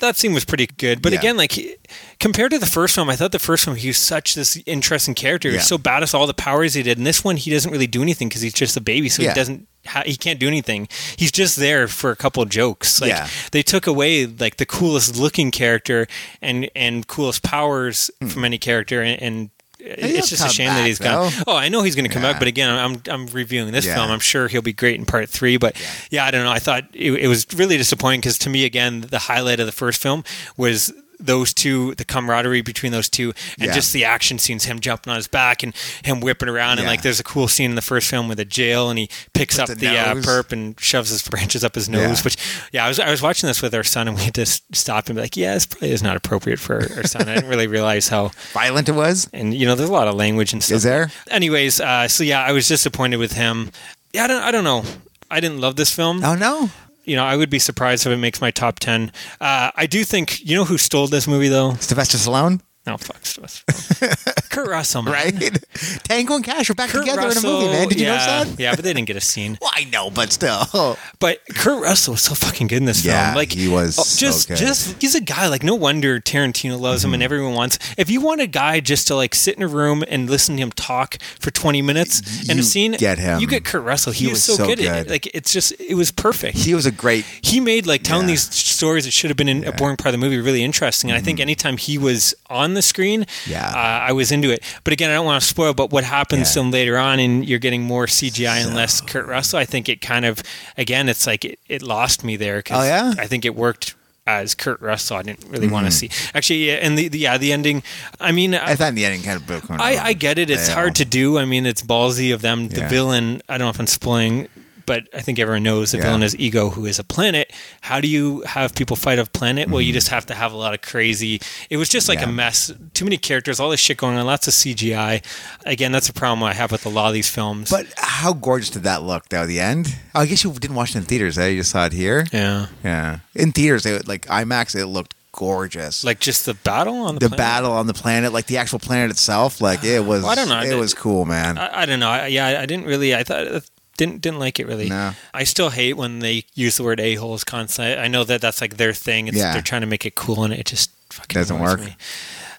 That scene was pretty good, but Yeah. again, like he- compared to the first film, I thought the first film he was such this interesting character. He was Yeah. so badass, all the powers he did. And this one, he doesn't really do anything because he's just a baby, so he doesn't. He can't do anything. He's just there for a couple of jokes. Like Yeah. they took away like the coolest looking character and and coolest powers hmm. from any character, and, and it's just a shame that he's gone. though. Oh, I know he's going to come Yeah. back, but again, I'm I'm reviewing this Yeah. film. I'm sure he'll be great in part three. But yeah, I don't know. I thought it, it was really disappointing because to me, again, the highlight of the first film was those two, the camaraderie between those two, and Yeah. just the action scenes, him jumping on his back and him whipping around. And Yeah. like, there's a cool scene in the first film with a jail, and he picks up the the, uh, perp and shoves his branches up his nose. Yeah. Which, yeah, I was I was watching this with our son, and we had to stop and be like, yeah, this probably is not appropriate for our son. I didn't really realize how violent it was. and you know there's a lot of language and stuff Is there? anyways uh, so yeah i was disappointed with him yeah i don't, I don't know i didn't love this film Oh no. You know i would be surprised if it makes my top 10 uh, i do think you know who stole this movie though? Sylvester Stallone, no fuck kurt russell man. right? Tango and Cash are back Kurt together Russell, in a movie, man. Did you yeah, notice that? yeah but they didn't get a scene Well, I know, but still. But Kurt Russell was so fucking good in this Yeah, film. Like he was oh, so just good. Mm-hmm. just he's a guy like no wonder Tarantino loves him and everyone wants. If you want a guy just to like sit in a room and listen to him talk for 20 minutes and a scene get him. You get Kurt Russell. He, He was, was so, so good, at it. Like it's just it was perfect. He was a great. He made like telling Yeah. these stories that should have been in a boring part of the movie really interesting. And I think anytime he was on the screen, Mm-hmm. Yeah. uh, I was into it. But again, I don't want to spoil. But what happens Yeah. him later on, and you're getting more CGI and less Kurt Russell. I think it kind of again, it's like it, it lost me there. 'cause Oh, yeah? I think it worked. As Kurt Russell, I didn't really want to see. Actually, yeah, and the, the yeah, the ending. I mean, I thought in the ending kind of broke. I, I get it. It's hard to do. I mean, it's ballsy of them. The villain, I don't know if I'm spoiling, but I think everyone knows the Yeah. villain is Ego, who is a planet. How do you have people fight a planet? Well, you just have to have a lot of crazy. It was just like Mm-hmm. Yeah. a mess. Too many characters, all this shit going on, lots of CGI. Again, that's a problem I have with a lot of these films. But how gorgeous did that look, though? At the end. Oh, I guess you didn't watch it in theaters. Eh? You just saw it here. yeah, Yeah, in theaters, it, like IMAX, it looked gorgeous. like just the battle on the, the planet? battle on the planet, like the actual planet itself, like it was. Well, I don't know. It I- was cool, man. I, I don't know. I, yeah, I didn't really. I thought. Didn't didn't like it really. No. I still hate when they use the word a holes constantly. I know that that's like their thing. It's, Yeah. They're trying to make it cool, and it just fucking Doesn't work. Me.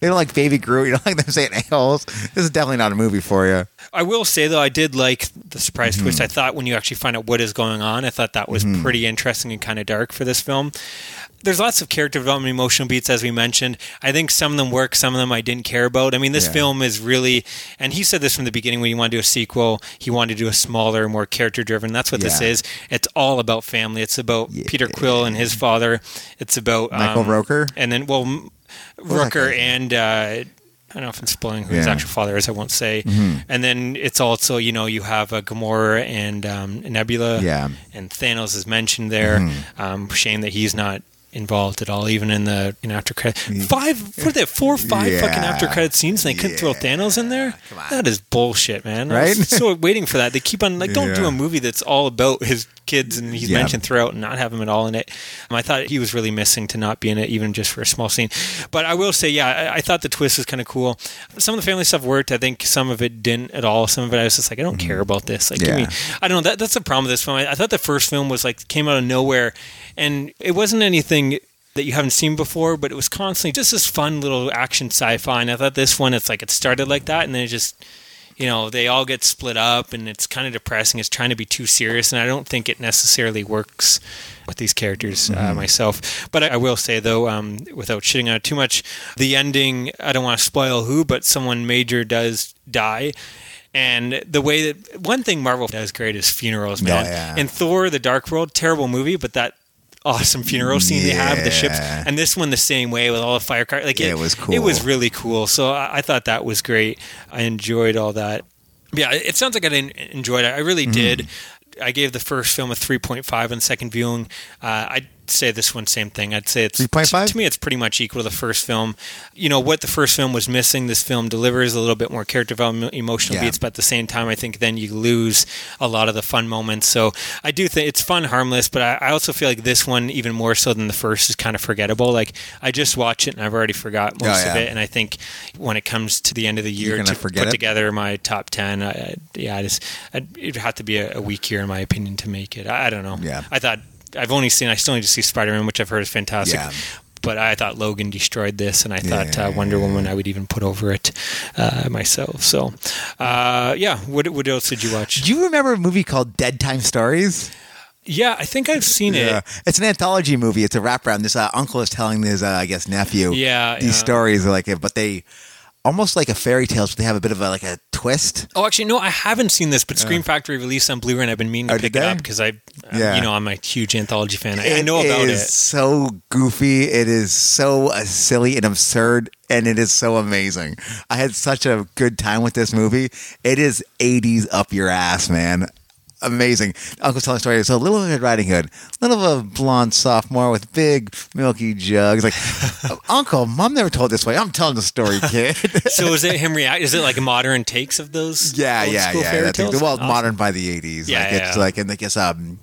you don't like Baby Groot. You don't like them saying a-holes. This is definitely not a movie for you. I will say though, I did like the surprise Mm-hmm. twist. I thought when you actually find out what is going on, I thought that was pretty interesting and kind of dark for this film. There's lots of character development, emotional beats, as we mentioned. I think some of them work, some of them I didn't care about. I mean, this Yeah. film is really, and he said this from the beginning when he wanted to do a sequel, he wanted to do a smaller, more character driven. That's what this is. It's all about family. It's about Yeah. Peter Quill and his father. It's about Michael um, Roker? and then well, Rooker and. Uh, I don't know if I'm spoiling who his actual father is. I won't say. Mm-hmm. And then it's also you know you have uh, Gamora and um, Nebula. Yeah. And Thanos is mentioned there. Mm-hmm. Um, shame that he's not involved at all, even in the in after credit five. What are they? Four, or five Yeah. fucking after credit scenes. And they couldn't throw Thanos in there. That is bullshit, man. Right? so waiting for that. They keep on like, don't do a movie that's all about his kids and he's Yeah. mentioned throughout and not have him at all in it. Um, I thought he was really missing to not be in it, even just for a small scene. But I will say, yeah, I, I thought the twist was kind of cool. Some of the family stuff worked. I think some of it didn't at all. Some of it I was just like, I don't care about this. Like, give Mm-hmm. Me. I don't know. That, that's the problem with this film. I, I thought the first film was like came out of nowhere, and it wasn't anything that you haven't seen before, but it was constantly just this fun little action sci-fi. And I thought this one, it's like it started like that, and then it just you know, they all get split up and it's kind of depressing. It's trying to be too serious, and I don't think it necessarily works with these characters uh, myself. But I, I will say, though, um, without shitting on it too much, the ending, I don't want to spoil who, but someone major does die. And the way that one thing Marvel does great is funerals, man. yeah. In Thor: The Dark World, terrible movie, but that awesome funeral scene they have the ships, and this one the same way with all the fire car. Like Yeah, it, it was It was really cool. So I, I thought that was great. I enjoyed all that. Yeah, it sounds like I didn't enjoy it. I really Mm-hmm. did. I gave the first film a 3.5 on second viewing. Uh, I say this one same thing. I'd say it's 3.5? to me. It's pretty much equal to the first film. You know what the first film was missing. This film delivers a little bit more character development, emotional Yeah. beats, but at the same time, I think then you lose a lot of the fun moments. So I do think it's fun, harmless, but I, I also feel like this one even more so than the first is kind of forgettable. Like I just watch it and I've already forgot most Oh, of it, and I think when it comes to the end of the year to forget put it? together my top ten, I, I, yeah, I just I'd, it'd have to be a, a week year in my opinion to make it. I, I don't know. Yeah. I thought I've only seen. I still need to see Spider Man, which I've heard is fantastic. Yeah. But I thought Logan destroyed this, and I thought Yeah. uh, Wonder Woman I would even put over it uh, myself. So, uh, yeah. What what else did you watch? Do you remember a movie called Dead Time Stories? Yeah, I think I've seen Yeah, it. it's an anthology movie. It's a wraparound. This uh, uncle is telling his, uh, I guess, nephew Yeah, these yeah. stories, like, but they almost like a fairy tale, but they have a bit of a like a twist. Oh, actually, no, I haven't seen this, but Scream Factory released on Blu-ray, and I've been meaning to Oh, pick did it they? up because I, Yeah. you know, I'm a huge anthology fan. I, I know about is it. so goofy. It is so uh, silly and absurd, and it is so amazing. I had such a good time with this movie. It is 80s up your ass, man. Amazing. Uncle's telling a story. So a Little Red Riding Hood, little of a blonde sophomore with big milky jugs. Like, Uncle, Mom never told this way. I'm telling the story, kid. So is it him react? Is it like modern takes of those? yeah, yeah, yeah. That's- tales? well, Awesome. modern by the 80s. Yeah, like, yeah, it's yeah. like, and I guess, um,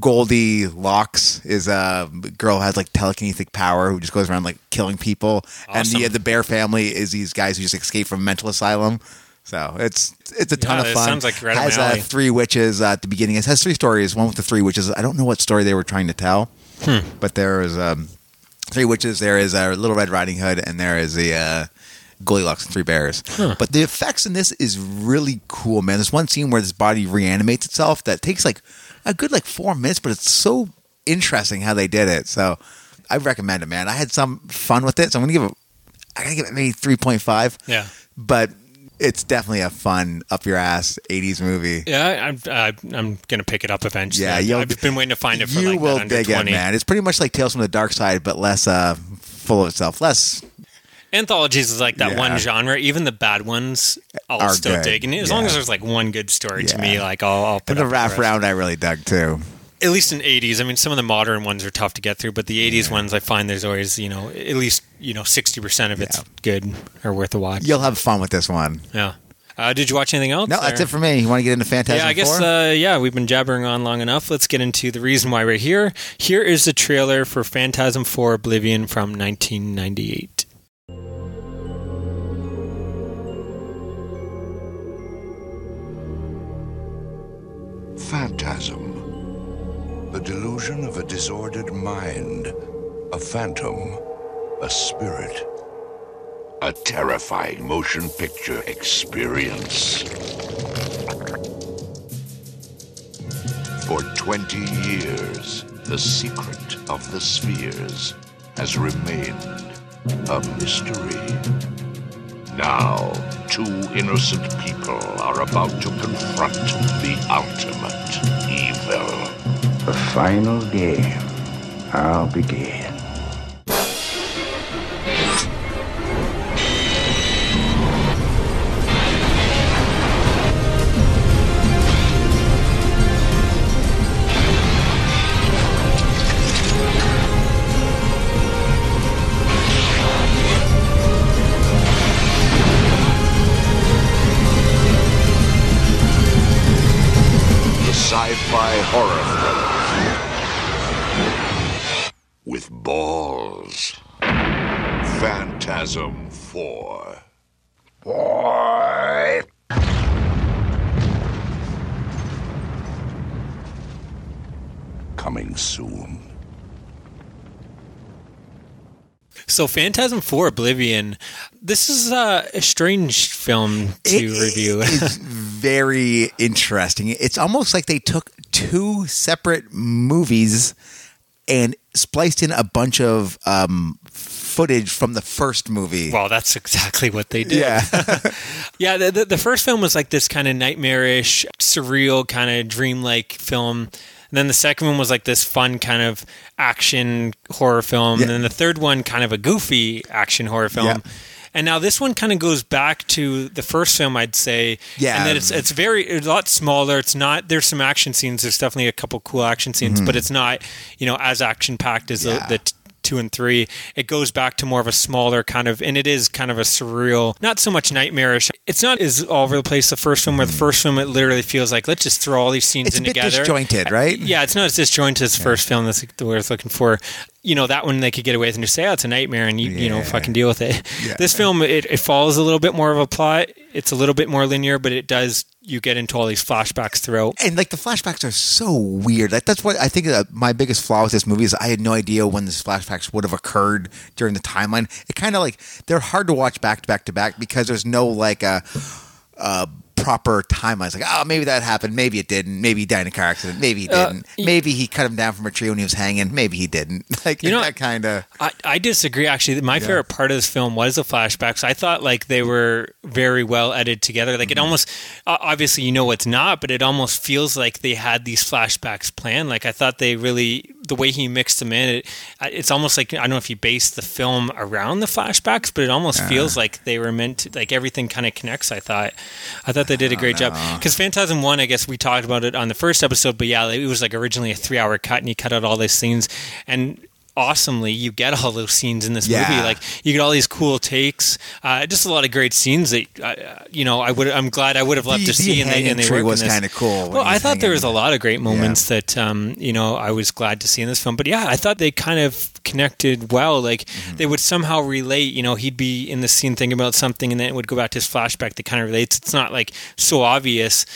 Goldilocks is a girl who has like telekinetic power who just goes around like killing people, and the the Bear family is these guys who just escaped from a mental asylum. So it's it's a ton Yeah, of fun. sounds like right has uh, three witches uh, at the beginning. It has three stories. One with the three witches. I don't know what story they were trying to tell, Hmm. but there is um, three witches. There is a Little Red Riding Hood, and there is the uh, Goldilocks and Three Bears. But the effects in this is really cool, man. There's one scene where this body reanimates itself that takes like a good like four minutes, but it's so interesting how they did it. So I recommend it, man. I had some fun with it, so I'm gonna give it. I gotta give it maybe three point five. Yeah. but it's definitely a fun up your ass '80s movie. Yeah, I'm, uh, I'm going to pick it up eventually. Yeah, you'll- I've been waiting to find it for you like will dig it, man. It's pretty much like Tales from the Dark Side, but less uh, full of itself. Less Anthologies is like that Yeah. one genre. Even the bad ones, I'll Are still good. dig. And as long as there's like one good story to me, like I'll, I'll put and the wrap round I really dug too. At least in 80s. I mean, some of the modern ones are tough to get through, but the 80s ones, I find there's always, you know, at least, you know, 60% of it's Yeah. good or worth a watch. You'll have fun with this one. Yeah. Uh, did you watch anything else? No, that's it for me. You want to get into Phantasm Yeah, I guess, uh, yeah, we've been jabbering on long enough. Let's get into the reason why we're here. Here is the trailer for Phantasm 4 Oblivion from 1998. Phantasm. The delusion of a disordered mind. A phantom. A spirit. A terrifying motion picture experience. For 20 years, the secret of the spheres has remained a mystery. Now, two innocent people are about to confront the ultimate. The final game. I'll begin. So, Phantasm 4 Oblivion, this is uh, a strange film to It review. is very interesting. It's almost like they took two separate movies and spliced in a bunch of um, footage from the first movie. well, that's exactly what they did. yeah. Yeah, the, the, the first film was like this kind of nightmarish, surreal, kind of dreamlike film. And then the second one was like this fun kind of action horror film. Yeah. And then the third one, kind of a goofy action horror film. Yeah. And now this one kind of goes back to the first film, I'd say. Yeah. And then it's it's very it's a lot smaller. It's not. There's some action scenes. There's definitely a couple cool action scenes, but it's not you know as action packed as Mm-hmm. Yeah. the. the Two and three, it goes back to more of a smaller kind of, and it is kind of a surreal, not so much nightmarish. It's not as all over the place. The first film, where the first film, it literally feels like let's just throw all these scenes It's a in bit together. disjointed, right? Yeah, it's not as disjointed as the first film. That's the word I was looking for. You know, that one they could get away with and just say, "Oh, it's a nightmare," and you you know fucking deal with it. Yeah. This film it, it follows a little bit more of a plot. It's a little bit more linear, but it does you get into all these flashbacks throughout. and like the flashbacks are so weird. Like that's what I think uh, my biggest flaw with this movie is I had no idea when these flashbacks would have occurred during the timeline. It kind of like they're hard to watch back to back to back because there's no like a. Uh, proper timelines. Like, oh, maybe that happened. Maybe it didn't. Maybe he died in a car accident. Maybe he Uh, didn't. maybe he cut him down from a tree when he was hanging. Maybe he didn't. Like You know- that kind of. I, I disagree. Actually, my favorite part of this film was the flashbacks. I thought like they were very well edited together. Like it Mm-hmm. almost, uh, obviously, you know, it's not, but it almost feels like they had these flashbacks planned. Like I thought they really, the way he mixed them in, it, it's almost like I don't know if he based the film around the flashbacks, but it almost feels like they were meant to. Like everything kind of connects. I thought, I thought they did a great job. Because Phantasm One, I guess we talked about it on the first episode, but yeah, it was like originally a three-hour cut, and he cut out all these scenes and awesomely you get all those scenes in this Yeah. movie like you get all these cool takes uh, just a lot of great scenes that uh, you know i would i'm glad i would have loved The- to see in the and they, and they was kinda cool well i thought there was a lot of great moments that um, you know i was glad to see in this film. But yeah i thought they kind of connected well. Like Mm-hmm. they would somehow relate. You know he'd be in the scene thinking about something and then it would go back to his flashback that kind of relates. It's not like so obvious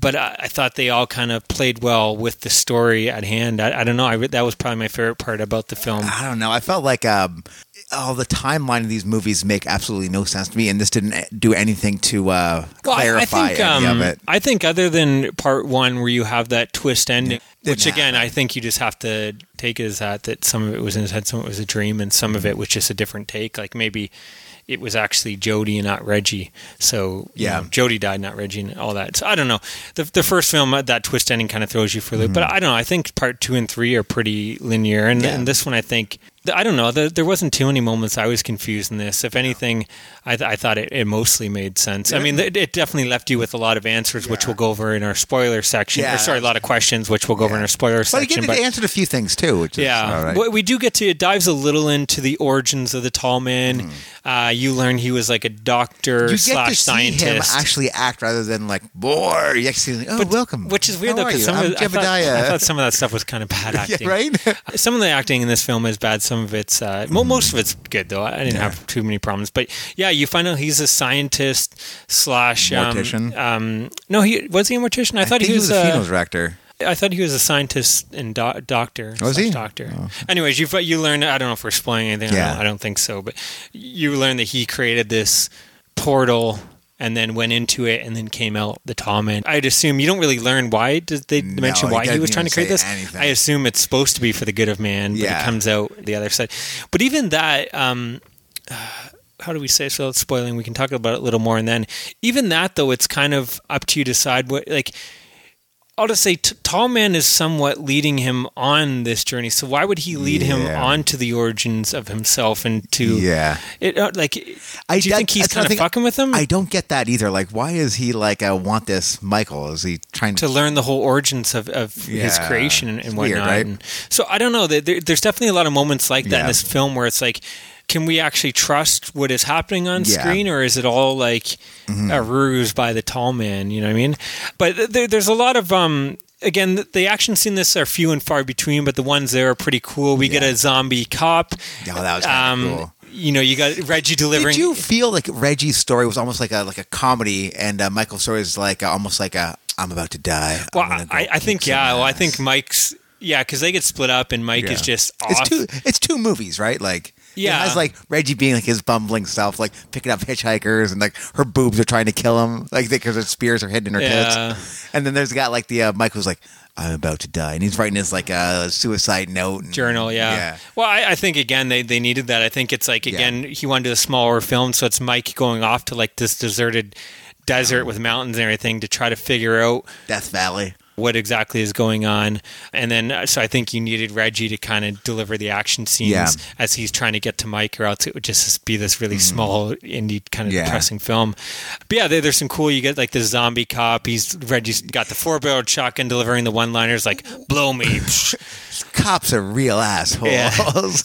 but I, I thought they all kind of played well with the story at hand. I, I don't know. I, re- that was probably my favorite part about the film. I don't know. I felt like um, oh, the timeline of these movies make absolutely no sense to me, and this didn't do anything to uh, Well, clarify I think, any um, of it. I think other than part one where you have that twist ending, Didn't which again happen. I think you just have to take it as that that some of it was in his head, some of it was a dream, and some of it was just a different take. Like maybe it was actually Jody and not Reggie. So you Yeah. know, Jody died, not Reggie, and all that. So I don't know. The the first film uh, that twist ending kind of throws you for a loop, but I don't know. I think part two and three are pretty linear, and, Mm-hmm. Yeah. and this one I think. I don't know. There, there wasn't too many moments I was confused in this. If anything, I, th- I thought it, it mostly made sense. I mean, it, it definitely left you with a lot of answers, which we'll go over in our spoiler section. Yeah. Or, sorry, a lot of questions, which we'll go over in our spoiler But section. again, it answered a few things too, which is Yeah, all right. What we do get to it dives a little into the origins of the tall man. Uh, you learn he was like a doctor you get slash scientist. him actually act rather than like boy. You actually oh, But- welcome. Which is weird How though, because some I'm of I thought, I thought some of that stuff was kind of bad yeah, acting. right. Some of the acting in this film is bad. Some of it's uh, mo most of it's good though. I didn't have too many problems. But yeah, you find out he's a scientist slash um, Mortician? Um, no, he was he a mortician. I, thought think he was, a funeral director. I thought he was a scientist and do- doctor. Was he? Doctor. Anyways, you you learn. I don't know if we're spoiling anything. I Yeah. don't, I don't think so. But you learn that he created this portal and then went into it and then came out the tall man. I'd assume you don't really learn why. Did they No, mention why he was trying to create this? anything. I assume it's supposed to be for the good of man, but Yeah. it comes out the other side. But even that. um how do we say so it's spoiling we can talk about it a little more and then even that though it's kind of up to you to decide what like I'll just say T- Tall Man is somewhat leading him on this journey. So why would he lead him Yeah. on to the origins of himself and to Yeah. it? Uh, like, I- do you that, think he's kind of fucking with him? I don't get that either. Like, why is he like, I want this Michael? Is he trying to learn the whole origins of, of his creation and, and weird, whatnot? right? And so I don't know. There, there- there's definitely a lot of moments like that in this film where it's like. Can we actually trust what is happening on Yeah. Mm-hmm. screen, or is it all like a ruse by the tall man? You know what I mean? But th- there, there's a lot of um, again, the- action scene in this are few and far between, but the ones there are pretty cool. We get a zombie cop. Oh, that was Um, cool. You know, you got Reggie delivering. Did you feel like Reggie's story was almost like a like a comedy, and uh, Michael's story is like uh, almost like a I'm about to die. Well, go I, I think yeah. Well, I think Mike's yeah because they get split up, and Mike is just off. It's two. It's two movies, right? Like Yeah. it has like Reggie being like his bumbling self, like picking up hitchhikers, and like her boobs are trying to kill him, like because her spears are hidden in her Yeah. tits. And then there's got like the uh, Michael's like I'm about to die, and he's writing his like a suicide note and- journal yeah, yeah. well I, I think again they, they needed that i think it's like again he wanted a smaller film so it's mike going off to like this deserted desert with mountains and everything to try to figure out Death Valley. What exactly is going on. And then, uh, so I think you needed Reggie to kind of deliver the action scenes Yeah. as he's trying to get to Mike, or else it would just be this really small, indie kind of. Yeah. depressing film. But yeah, there, there's some cool. You get like the zombie cop. He's Reggie's got the four barreled shotgun delivering the one liners like "blow me." Cops are real assholes. Yeah.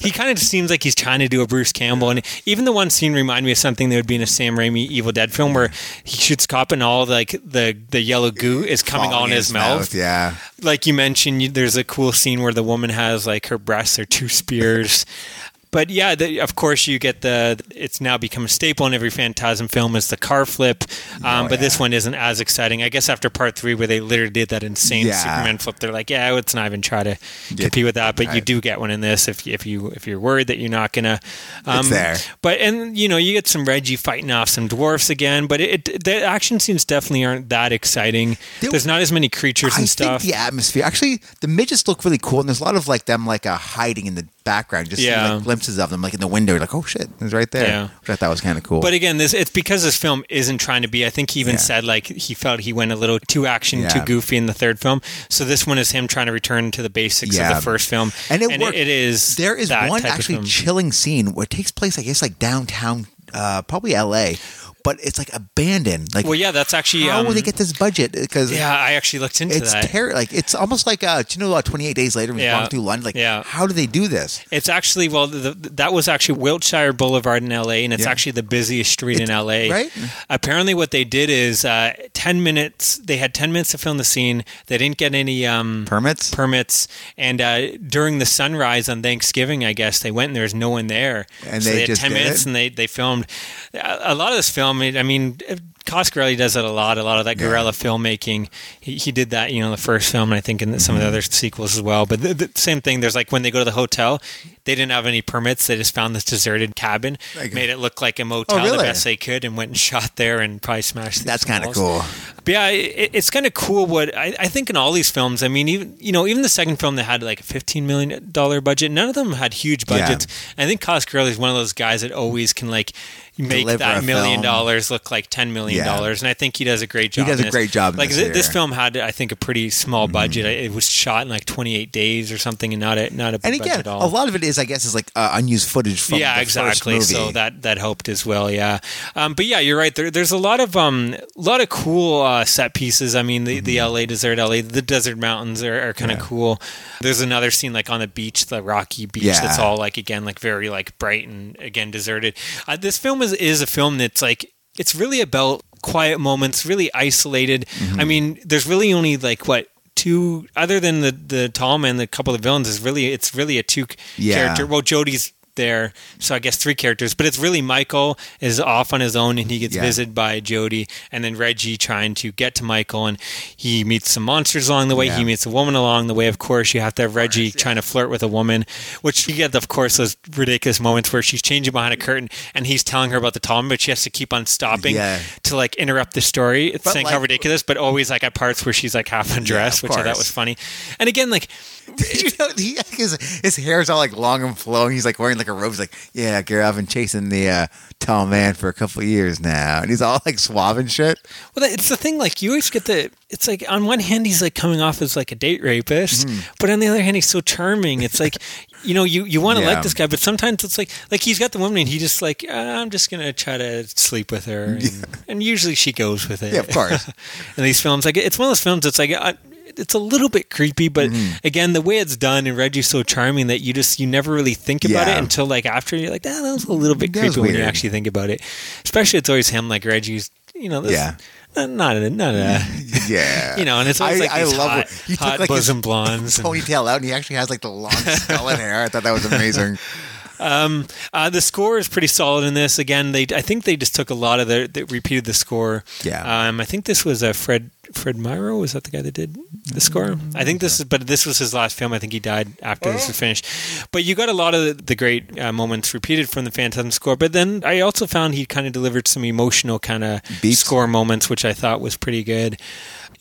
he kind of seems like he's trying to do a Bruce Campbell, and even the one scene reminded me of something that would be in a Sam Raimi Evil Dead film where he shoots cop and all like the the yellow goo is coming Falling on in his, mouth. Yeah. Like you mentioned, there's a cool scene where the woman has like her breasts are two spears. But yeah, the, of course you get the. It's now become a staple in every Phantasm film is the car flip. Um, Oh, but this one isn't as exciting. I guess after part three, where they literally did that insane Yeah. Superman flip, they're like, yeah, let's not even try to compete with that. But you do get one in this if if you if you're worried that you're not gonna. Um, It's there. But and you know you get some Reggie fighting off some dwarfs again, but it, it the action scenes definitely aren't that exciting. There- There's not as many creatures I and stuff. think the atmosphere. Actually, the midgets look really cool, and there's a lot of like them like uh, hiding in the background. Just see, like glimpses of them, like in the window. You're like, oh shit, it's right there. Yeah. Which I thought was kind of cool. But again, this it's because this film isn't trying to be. I think he even Yeah. said like he felt he went a little too action, too goofy in the third film. So this one is him trying to return to the basics of the first film, and it worked. it is there is one actually chilling scene where it takes place, I guess, like downtown, uh, probably L.A., but it's like abandoned. Like, well, yeah, that's actually how um, will they get this budget? Because Yeah, I actually looked into it's that. terrible. Like it's almost like uh, do you know, Twenty Eight Days Later, when he's Yeah. through London. Like, Yeah. how do they do this? It's actually well, the, that was actually Wilshire Boulevard in L.A. and it's Yeah. actually the busiest street in L.A. right? Apparently, what they did is uh, ten minutes. They had ten minutes to film the scene. They didn't get any um, Permits? permits, and uh, during the sunrise on Thanksgiving, I guess they went and there was no one there, And so they they had ten minutes it? and they they filmed a a lot of this film. Um, I mean. Coscarelli does it a lot. A lot of that Yeah. guerrilla filmmaking. He, he did that, you know, in the first film, and I think in some of Mm-hmm. the other sequels as well. But the, the same thing. There's like when they go to the hotel, they didn't have any permits. They just found this deserted cabin, Like- made it look like a motel Oh, really? the best they could, and went and shot there and probably smashed. That's kind of cool. but yeah, it, it's kind of cool. What I, I think in all these films, I mean, even you know, even the second film that had like a fifteen million dollar budget, none of them had huge Yeah. budgets. I think Coscarelli is one of those guys that always can like make Deliver that million film. dollars look like ten million Yeah. dollars, and I think he does a great job. He does a great job Like this thi- this film had, I think, a pretty small budget. It was shot in like twenty eight days or something, and not a not a And budget again, at all a lot of it is, I guess, is like uh, unused footage from yeah, the exactly. So that that helped as well. Yeah, um, but yeah, you're right. There, there's a lot of um, a lot of cool uh, set pieces. I mean, the, the LA desert, LA, the desert mountains are, are kind of Mm-hmm. Yeah. cool. There's another scene like on the beach, the rocky beach. Yeah. That's all like again, like very like bright and again deserted. Uh, this film is is a film that's like it's really about quiet moments, really isolated. Mm-hmm. I mean, there's really only like what. Two other than the the tall man, the couple of villains is really it's really a two Yeah. character. Well, Jody's there, so I guess three characters. But it's really Michael is off on his own, and he gets Yeah. visited by Jody, and then Reggie trying to get to Michael, and he meets some monsters along the way. Yeah. He meets a woman along the way. Of course, you have to have Reggie trying to flirt with a woman, which you get, of course, those ridiculous moments where she's changing behind a curtain, and he's telling her about the Tom, but she has to keep on stopping Yeah. to like interrupt the story. It's But, saying how ridiculous, but always like at parts where she's like half undressed, of which I thought was funny. And again, like Did you know he, his, his is all like long and flowing? He's like wearing like a robe. He's like, yeah, Gary, I've been chasing the uh, tall man for a couple of years now, and he's all like suave and shit. Well, it's the thing. Like you always get the. It's like on one hand he's like coming off as like a date rapist, Mm-hmm. but on the other hand he's so charming. It's like, you know, you you want to Yeah. like this guy, but sometimes it's like like he's got the woman and he just like uh, I'm just gonna try to sleep with her, and, and usually she goes with it. Yeah, of course. and these films, like it's one of those films. that's like. I, it's a little bit creepy, but Mm-hmm. again, the way it's done and Reggie's so charming that you just you never really think about Yeah. it until like after you're like, ah, that was a little bit That creepy when you actually think about it. Especially it's always him like Reggie's, you know, this, Yeah. not a, not a, Yeah, you know, and it's always I- like I love hot, he took, hot like, his bosom blondes. and- ponytail out, and he actually has like the long skeleton hair. I thought that was amazing. Uh, the score is pretty solid in this. Again, they I think they just took a lot of the they repeated the score. Yeah. Um, I think this was uh, Fred Fred Myrow. Was that the guy that did the score? I think this is, but this was his last film. I think he died after this was finished. But you got a lot of the, the great uh, moments repeated from the Phantom score. But then I also found he kind of delivered some emotional kind of score moments, which I thought was pretty good.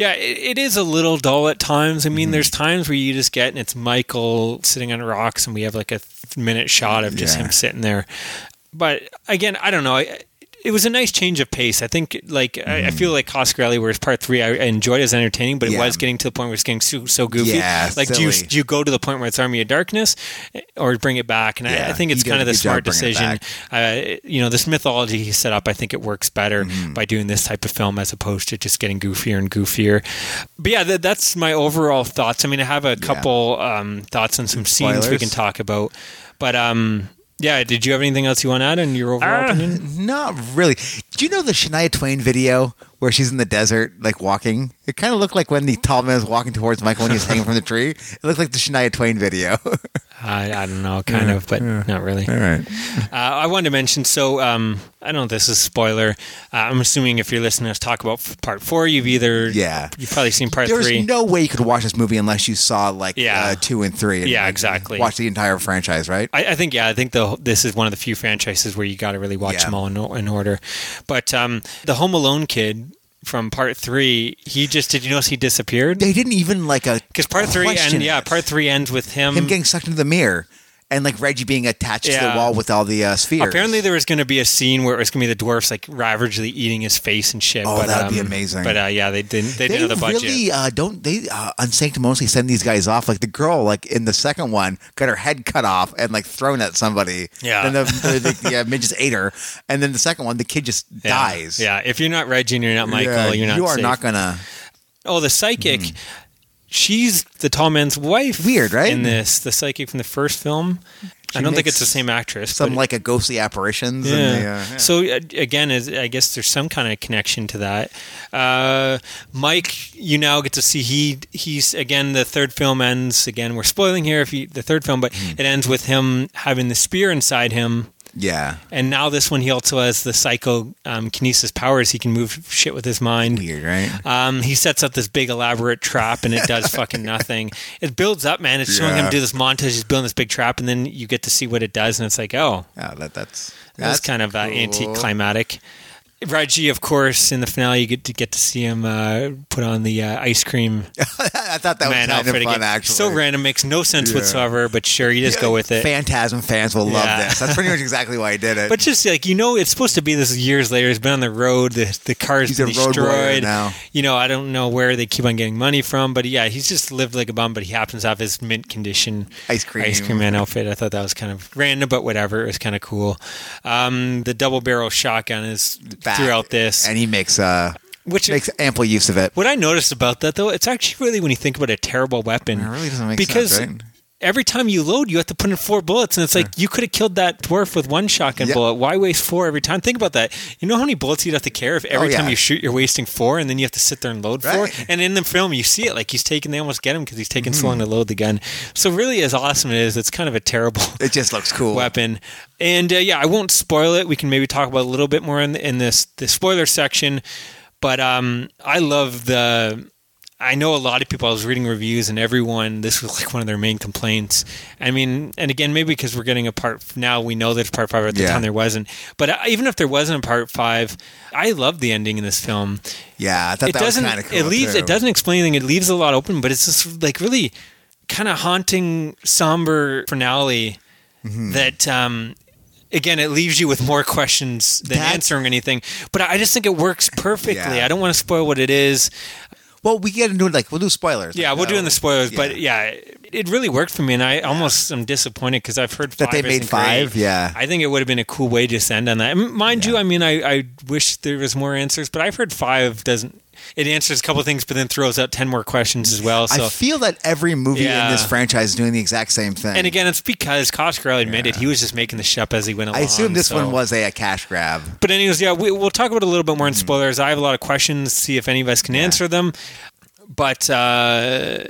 Yeah, it, it is a little dull at times. I mean, Mm-hmm. there's times where you just get and it's Michael sitting on rocks, and we have like a minute shot of just Yeah. him sitting there. But again, I don't know. I- it was a nice change of pace. I think, like I, I feel like Coscarelli, whereas part three I, I enjoyed it as entertaining, but it Mm-hmm. Was getting to the point where it's getting so, so goofy. Yeah, like do you do you go to the point where it's Army of Darkness, or bring it back? And I, Yeah, I think it's kind of the smart decision. Uh, you know, this mythology he set up, I think it works better Mm-hmm. by doing this type of film as opposed to just getting goofier and goofier. But yeah, that, that's my overall thoughts. I mean, I have a couple um, thoughts on some scenes we can talk about, but um, yeah, did you have anything else you want to add in your overall uh, opinion? Not really. Do you know the Shania Twain video where she's in the desert, like walking? It kind of looked like when the tall man was walking towards Michael when he was hanging from the tree. It looked like the Shania Twain video. I, I don't know, kind of, but not really. All right. Uh, I wanted to mention, so um, I don't know if this is a spoiler. Uh, I'm assuming if you're listening to us talk about f- part four, you've either Yeah. you've probably seen part There's three. no way you could watch this movie unless you saw like Yeah. uh, two and three. and, Yeah, like, exactly. Watch the entire franchise, right? I, I think yeah, I think the this is one of the few franchises where you got to really watch Yeah. them all in, in order. But um, the Home Alone kid from part three, he just did you notice he disappeared? They didn't even like a Because part three and yeah, part three ends with him. him getting sucked into the mirror and like Reggie being attached to the wall with all the uh, spheres. Apparently, there was going to be a scene where it was going to be the dwarfs like ravagely eating his face and shit. Oh, but, that'd be um, amazing. But uh, yeah, they didn't. They, they didn't have the budget. really uh, don't they uh, unsanctimoniously send these guys off like the girl like in the second one got her head cut off and like thrown at somebody Yeah. and the, the, the yeah, midgets ate her and then the second one the kid just yeah. dies Yeah, if you're not Reggie and you're not Michael, Yeah, you're not. you are safe. not gonna Oh, the psychic. She's the tall man's wife. Weird, right? In this, the psychic from the first film. I don't think it's the same actress. some like a ghostly apparitions yeah. the, uh, yeah. So uh, again, is I guess there's some kind of connection to that. Uh, Mike, you now get to see he he's again the third film ends again. We're spoiling here if you, the third film, but Hmm. it ends with him having the spear inside him. Yeah And now this one, he also has the psycho um, kinesis powers. He can move shit with his mind. weird right Um, he sets up this big elaborate trap and it does fucking nothing. It builds up, man. It's showing him do this montage. He's building this big trap, and then you get to see what it does, and it's like, oh, yeah that that's that's, kind of uh, anticlimactic. Reggie, of course, in the finale, you get to get to see him uh, put on the uh, ice cream I thought that man was kind of fun again. actually So random, makes no sense Yeah. whatsoever. But sure, you just go with it. Phantasm fans will love Yeah. this that's pretty much exactly why I did it But just like you know, it's supposed to be this years later. He's been on the road. The the car's He's been destroyed. now. You know, I don't know where they keep on getting money from, but yeah, he's just lived like a bum. But he happens to have his mint condition Ice cream. ice cream man outfit. I thought that was kind of random, but whatever. It was kind of cool. Um, the double barrel shotgun is Back. throughout this, and he makes uh which makes ample use of it what I noticed about that though, it's actually really when you think about a terrible weapon. It really doesn't make because sense, right? Every time you load, you have to put in four bullets, and it's like you could have killed that dwarf with one shotgun Yep. bullet. Why waste four every time? Think about that. You know how many bullets you'd have to carry if every Oh, yeah. time you shoot, you're wasting four, and then you have to sit there and load Right. four. And in the film, you see it like he's taking. They almost get him because he's taking Mm-hmm. so long to load the gun. So really, as awesome it is, it's kind of a terrible. It just looks cool. weapon. And uh, yeah, I won't spoil it. We can maybe talk about a little bit more in, in this the spoiler section. But um, I love the. I know a lot of people. I was reading reviews, and everyone this was like one of their main complaints. I mean, and again, maybe because we're getting a part now, we know there's part five. At the Yeah. time, there wasn't. But uh, even if there wasn't a part five, I love the ending in this film Yeah, I thought it that doesn't kind cool. it leaves too. it doesn't explain anything it leaves a lot open but it's just like really kind of haunting somber finale Mm-hmm. that um again it leaves you with more questions than That's- answering anything but i just think it works perfectly Yeah. i don't want to spoil what it is Well, we get into it like we'll do spoilers. yeah Like, we'll do in the spoilers Yeah. but yeah it really worked for me and i almost am disappointed because i've heard That they made five, great. yeah. i think it would have been a cool way to just end on that mind you i mean I, I wish there was more answers but i've heard five doesn't it answers a couple of things but then throws out 10 more questions as well so I feel that every movie Yeah. in this franchise is doing the exact same thing. And again, it's because Cosgrove admitted he was just making the shit up as he went along. I assume this so- one was a, a cash grab. But anyways, yeah, we, we'll talk about it a little bit more in spoilers. I have a lot of questions. See if any of us can answer them. But uh,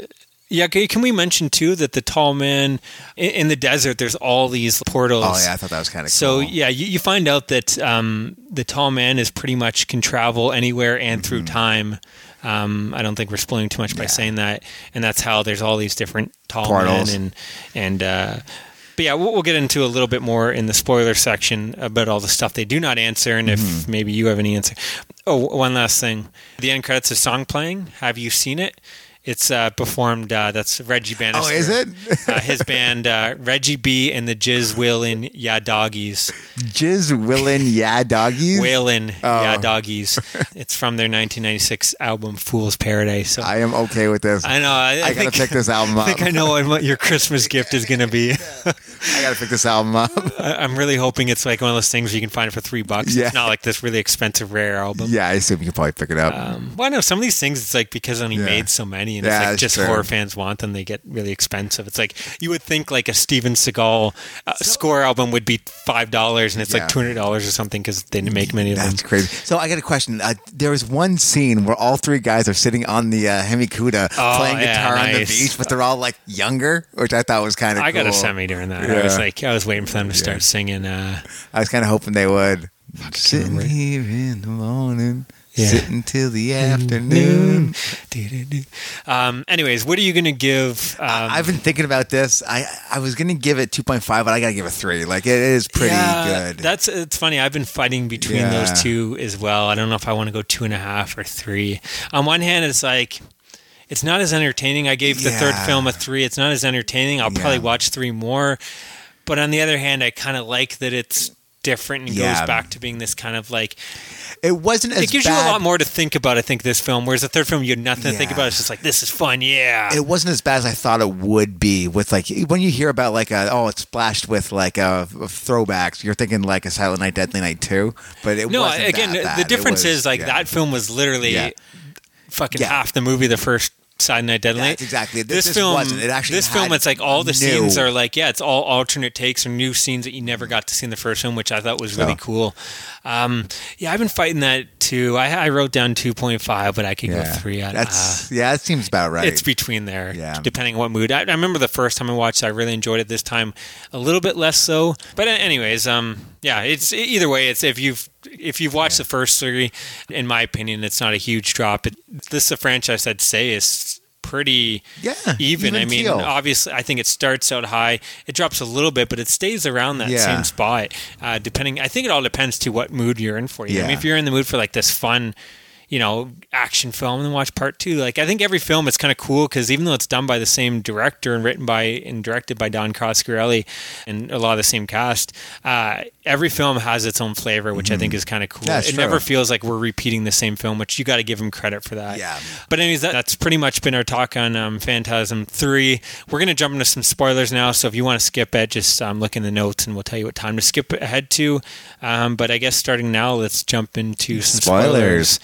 yeah, can we mention too that the tall man in, the desert? There's all these portals. Oh yeah, I thought that was kind of cool. So cool. yeah, you, you find out that um, the tall man is pretty much can travel anywhere and through Mm-hmm. time. Um, I don't think we're spoiling too much by saying that, and that's how there's all these different tall Portals. men and and. Uh, but yeah, we'll, we'll get into a little bit more in the spoiler section about all the stuff they do not answer, and Mm-hmm. if maybe you have any answer. Oh, one last thing: the end credits of song playing. Have you seen it? It's uh, performed. Uh, that's Reggie Bannister. Oh, is it? uh, his band uh, Reggie B and the Jizz Willin' Ya Doggies. Jizz Willin Yeah Doggies. Wheelin' Oh. Ya Doggies. It's from their 1996 album Fool's Paradise. So I am okay with this. I know. I, I, I gotta think, pick this album I think I know what, your Christmas gift is going to be. I gotta pick this album up. I- I'm really hoping it's like one of those things where you can find it for three bucks. Yeah. It's not like this really expensive rare album. yeah, I assume you can probably pick it up. Um, well, I know some of these things. It's like because only Yeah. made so many, and Yeah, it's like just true. horror fans want them. They get really expensive. It's like you would think like a Steven Seagal uh, score album would be five dollars, and it's Yeah. like two hundred dollars or something because they didn't make many of them. That's crazy. So I got a question. Uh, there was one scene where all three guys are sitting on the uh, Hemicuda Oh, playing yeah, guitar on the beach, but they're all like younger, which I thought was kind of. I got a semi during that. I was like, I was waiting for them to start singing. Uh, I was kind of hoping they would. Sitting here in the morning, Yeah. sitting till the afternoon. Um, anyways, what are you going to give? Um, I've been thinking about this. I I was gonna give it two point five, but I gotta give it three. Like it is pretty yeah, good. That's it's funny. I've been fighting between Yeah. those two as well. I don't know if I want to go two and a half or three. On one hand, it's like it's not as entertaining. I gave the third film a three. It's not as entertaining. I'll probably watch three more. But on the other hand, I kind of like that it's different and goes back to being this kind of like it wasn't as it gives bad. you a lot more to think about. I think this film, whereas the third film, you had nothing to think about. It's just like this is fun, yeah. it wasn't as bad as I thought it would be. With like when you hear about like a oh it's splashed with like a, throwbacks, you're thinking like a Silent Night, Deadly Night two. But it no, wasn't again, the difference was- is like yeah. that film was literally Yeah. fucking Yeah. half the movie. The first Silent Night Deadly That's exactly- This, this film. wasn't. It actually this film. It's like all the new- scenes are like yeah, it's all alternate takes or new scenes that you never got to see in the first film, which I thought was really Oh. cool. Um, yeah, I've been fighting that too. I, I wrote down two point five, but I could Yeah, go three. I, that's yeah, that seems about right. it's between there, Yeah. depending on what mood. I, I remember the first time I watched, it, I really enjoyed it. This time, a little bit less so. But anyways, um, yeah, it's either way. It's if you've if you've watched the first three, in my opinion, it's not a huge drop. It, this is a franchise I'd say is pretty Yeah, even. even I mean, keel. obviously, I think it starts out high, it drops a little bit, but it stays around that Yeah. same spot. Uh, depending, I think it all depends to what mood you're in for. You know? I mean, if you're in the mood for like this fun, you know, action film, then watch part two. Like, I think every film is kind of cool because even though it's done by the same director and written by and directed by Don Coscarelli and a lot of the same cast, uh, every film has its own flavor, which I think is kind of cool. Mm-hmm. That's it true. never feels like we're repeating the same film, which you got to give him credit for that. Yeah. But anyways, that, that's pretty much been our talk on um, Phantasm Three. We're gonna jump into some spoilers now, so if you want to skip it, just um, look in the notes, and we'll tell you what time to skip ahead to. Um, but I guess starting now, let's jump into some spoilers. Spoilers.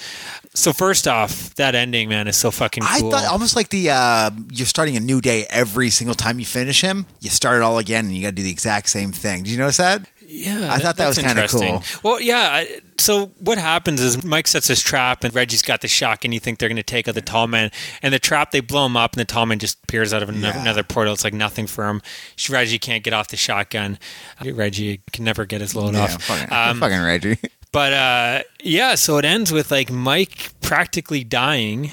So first off, that ending, man, is so fucking I thought almost like the uh, you're starting a new day every single time you finish him. You start it all again, and you got to do the exact same thing. Did you notice that? Yeah, I thought that was kinda interesting. cool. Well, yeah. So what happens is Mike sets his trap, and Reggie's got the shotgun. You think they're going to take out the tall man, and the trap they blow him up, and the tall man just appears out of another, Yeah. another portal. It's like nothing for him. Reggie can't get off the shotgun. Reggie can never get his load Yeah, off. fucking, Um, fucking Reggie. but uh, yeah, so it ends with like Mike practically dying.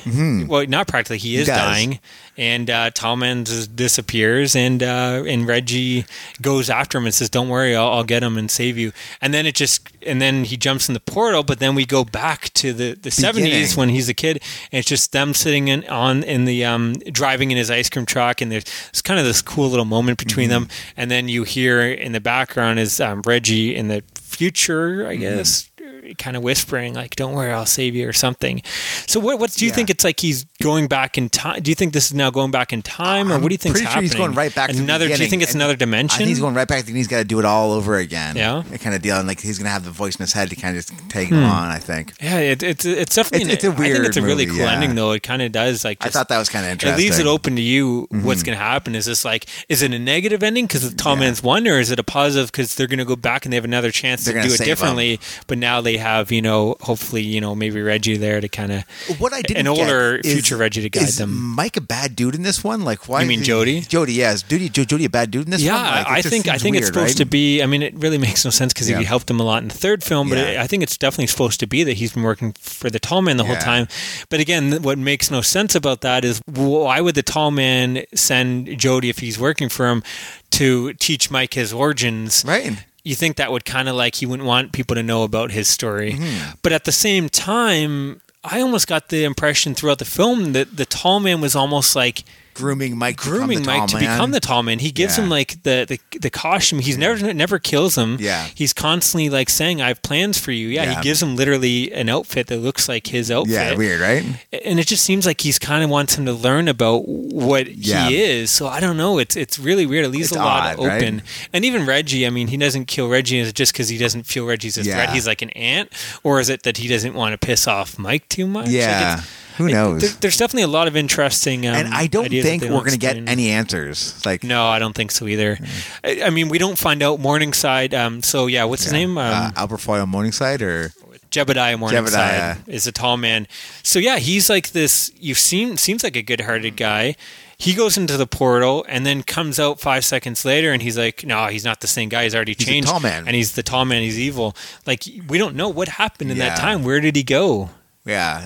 Well, not practically, he is Mm-hmm. dying, and uh, Tallman disappears, and uh, and Reggie goes after him and says, "Don't worry, I'll, I'll get him and save you." And then it just, and then he jumps in the portal, but then we go back to the the seventies when he's a kid, and it's just them sitting in on in the um, driving in his ice cream truck, and there's it's kind of this cool little moment between Mm-hmm. them, and then you hear in the background is um, Reggie in the future, Mm-hmm. I guess, kind of whispering like, "Don't worry, I'll save you" or something. So, what what do you Yeah. think? It's like he's going back in time. Do you think this is now going back in time, or what do you think's Pretty sure happening? he's going right back to another. do you think it's and another dimension? think he's going right back. and he's got to do it all over again. Yeah? that kind of deal. And like he's going to have the voice in his head to kind of just take him on. I think. yeah, it, it's it's definitely. It's- it's a I think it's a really movie, cool yeah. ending, though. It kind of does like. I thought that was kind of interesting It leaves it open to you what's mm-hmm. going to happen. Is this like, is it a negative ending because Tall Yeah. Man's won, or is it a positive because they're going to go back and they have another chance They're to do it differently? But now they have, you know, hopefully, you know, maybe Reggie there to kind of What I didn't an older is- future Reggie to guide is them. Mike a bad dude in this one? Like why? You mean Jody? Jody, yes. Jody, Jo- Jody a bad dude in this Yeah, one? Like, I think I think it's supposed right? to be. I mean, it really makes no sense because Yeah. he helped him a lot in the third film, but Yeah. it, I think it's definitely supposed to be that he's been working for the tall man the whole time. But again, what makes no sense about that is why would the tall man send Jody if he's working for him to teach Mike his origins? Right. You think that would kind of like he wouldn't want people to know about his story. Mm-hmm. But at the same time, I almost got the impression throughout the film that the tall man was almost like grooming Mike, grooming the Mike to man. become the tall man. He gives Yeah. him like the, the the costume. He's never mm. never kills him. Yeah. He's constantly like saying, "I have plans for you." Yeah, Yeah. he gives him literally an outfit that looks like his outfit. Yeah, weird, right? And it just seems like he's kind of wants him to learn about what Yeah. he is. So I don't know. It's it's really weird. It leaves It's a lot odd, right? open. And even Reggie, I mean, he doesn't kill Reggie is just because he doesn't feel Reggie's a threat. He's like an ant, or is it that he doesn't want to piss off Mike too much? Like, Yeah. it's- Who knows? there- there's definitely a lot of interesting. Um, and I don't think we're going to get any answers. Like, No, I don't think so either. I, I mean, we don't find out Morningside. Um, so yeah, what's his name? Um, uh, Albert Foyle Morningside or Jebediah Morningside Jebediah. is a tall man. So yeah, he's like this. You seem seems like a good-hearted guy. He goes into the portal and then comes out five seconds later, and he's like, "No, he's not the same guy. He's already He's a changed. tall man. and he's the tall man. He's evil. Like we don't know what happened in that time. Where did he go? Yeah,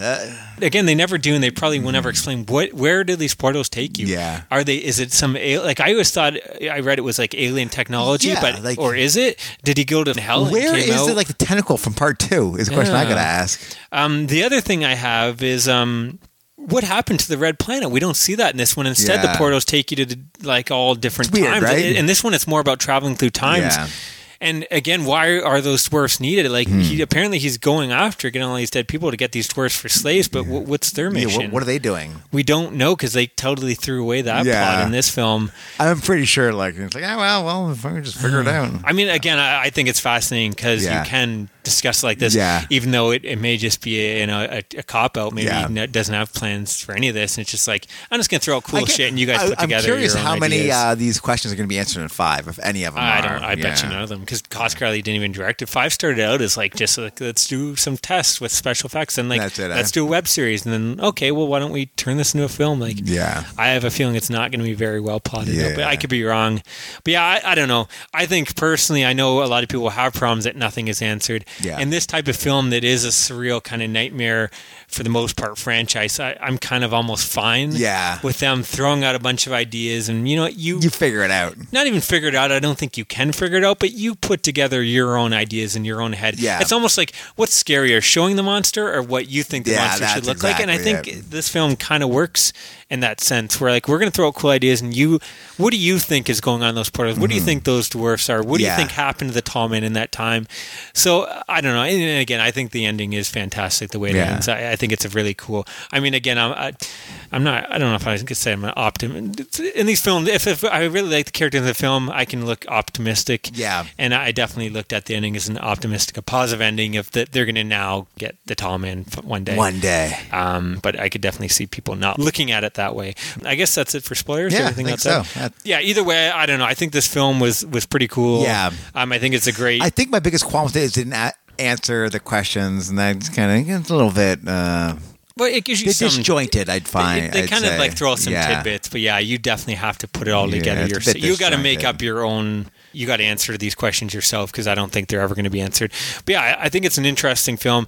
uh, Again, they never do, and they probably will never explain what. Where do these portals take you? Yeah. are they? Is it some al- like I always thought? I read it was like alien technology, Yeah, but like- or is it? Did he go to hell? and where came is out? it? Like the tentacle from part two is a question I Yeah. got to ask. Um, the other thing I have is um, what happened to the red planet? We don't see that in this one. Instead, Yeah. the portals take you to the, like all different It's weird, times. right? In this one, it's more about traveling through times. Yeah. And again, why are those dwarfs needed? Like Hmm. he apparently he's going after getting all these dead people to get these dwarfs for slaves. But wh- what's their Yeah, mission? what, what are they doing? we don't know because they totally threw away that Yeah. plot in this film. I'm pretty sure. Like it's like, ah, well, well, if I can just figure it out. I mean, again, I, I think it's fascinating because Yeah. you can discuss like this, Yeah. even though it, it may just be a, you know a, a cop out. Maybe Yeah. he doesn't have plans for any of this, and it's just like I'm just gonna throw out cool get- shit, and you guys I, put together. I'm curious how many ideas. uh, these questions are going to be answered in five, if any of them. I are. don't. I bet you Yeah. none of them because Coscarelli didn't even direct it. Five started out as like just like let's do some tests with special effects and like it, eh? let's do a web series and then okay, well why don't we turn this into a film? Like Yeah. I have a feeling it's not going to be very well plotted out, but I could be wrong. But yeah, I, I don't know. I think personally, I know a lot of people have problems that nothing is answered. Yeah. And this type of film that is a surreal kind of nightmare for the most part franchise, I, I'm kind of almost fine. Yeah. With them throwing out a bunch of ideas, and you know, you You figure it out. not even figure it out. I don't think you can figure it out, but you put together your own ideas in your own head. Yeah. It's almost like what's scarier, showing the monster or what you think the Yeah, monster should look like. And I think it. this film kind of works in that sense where like we're going to throw out cool ideas and you what do you think is going on in those portals? What do you think those dwarfs are? What do Mm-hmm. Yeah. you think happened to the tall man in that time? So I don't know. And again, I think the ending is fantastic the way it Yeah. ends. I, I think it's a really cool. I mean, again, I'm I, I'm not. I don't know if I could say I'm an optimist in these films. If, if I really like the characters in the film, I can look optimistic. Yeah. and I definitely looked at the ending as an optimistic, a positive ending If that they're going to now get the tall man one day. One day. Um, but I could definitely see people not looking at it that way. I guess that's it for spoilers. Yeah, I think so. That- Yeah. Either way, I don't know. I think this film was was pretty cool. Yeah. Um, I think it's a great. I think my biggest qualm with it is it didn't answer the questions, and that's kind of it's a little bit uh, well, it gives you some. disjointed. I'd find They, they I'd kind of say. like throw some Yeah. tidbits, but yeah, you definitely have to put it all Yeah, together yourself. You got to make up your own. You got to answer these questions yourself because I don't think they're ever going to be answered. But yeah, I, I think it's an interesting film.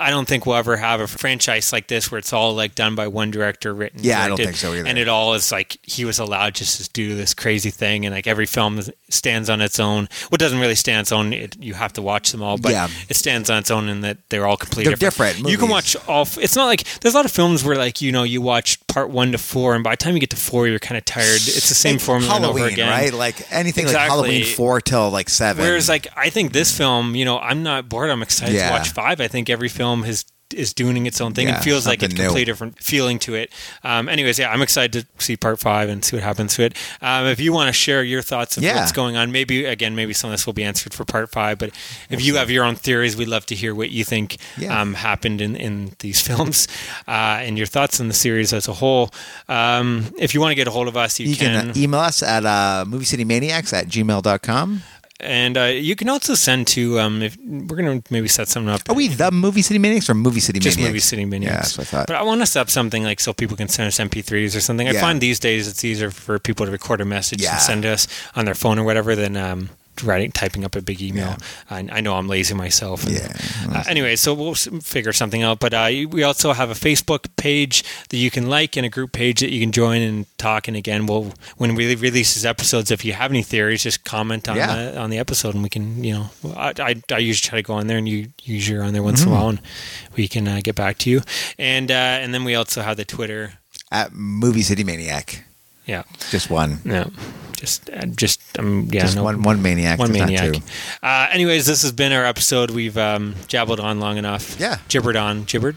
I don't think we'll ever have a franchise like this where it's all like done by one director, written. Yeah, I don't think so either. And it all is like he was allowed just to do this crazy thing, and like every film stands on its own. What doesn't really stand on its own, it, you have to watch them all, but Yeah. it stands on its own in that they're all completely They're different You can watch all. It's not like there's a lot of films where like you know you watch part one to four, and by the time you get to four, you're kind of tired. It's the same formula Halloween, over again, right? Like anything Exactly. like Halloween four till like seven. Whereas like I think this film, you know, I'm not bored. I'm excited Yeah. to watch five. I think every film has is doing its own thing Yeah, and feels like it's something new. completely different feeling to it. Um, anyways, yeah, I'm excited to see part five and see what happens to it. Um, if you want to share your thoughts of Yeah. what's going on, maybe again, maybe some of this will be answered for part five. But if you have your own theories, we'd love to hear what you think Yeah. um, happened in, in these films uh, and your thoughts on the series as a whole. Um, if you want to get a hold of us, you, you can, uh, email us at uh, moviecitymaniacs at gmail.com. and uh, you can also send to. Um, if we're gonna maybe set something up. Are we the Movie City Maniacs or Movie City minions? just movie city Yeah, that's what I thought. But I want to set up something like so people can send us MP3s or something. I Yeah. find these days it's easier for people to record a message Yeah. and send us on their phone or whatever than um, writing, typing up a big email. I, I know I'm lazy myself. and- Yeah. Uh, anyway, so we'll figure something out. But uh, we also have a Facebook page that you can like and a group page that you can join and talk. And again, we'll when we release these episodes, if you have any theories, just comment on Yeah. the on the episode, and we can you know I, I, I usually try to go on there, and you usually are on there once in a while, and we can uh, get back to you. And uh, and then we also have the Twitter. At Movie City Maniac. Yeah, Just one. no, just uh, just um yeah Just no, one one maniac. one maniac. two. Uh, anyways, this has been our episode. We've um, jabbled on long enough. Yeah. Gibbered on. Gibbered?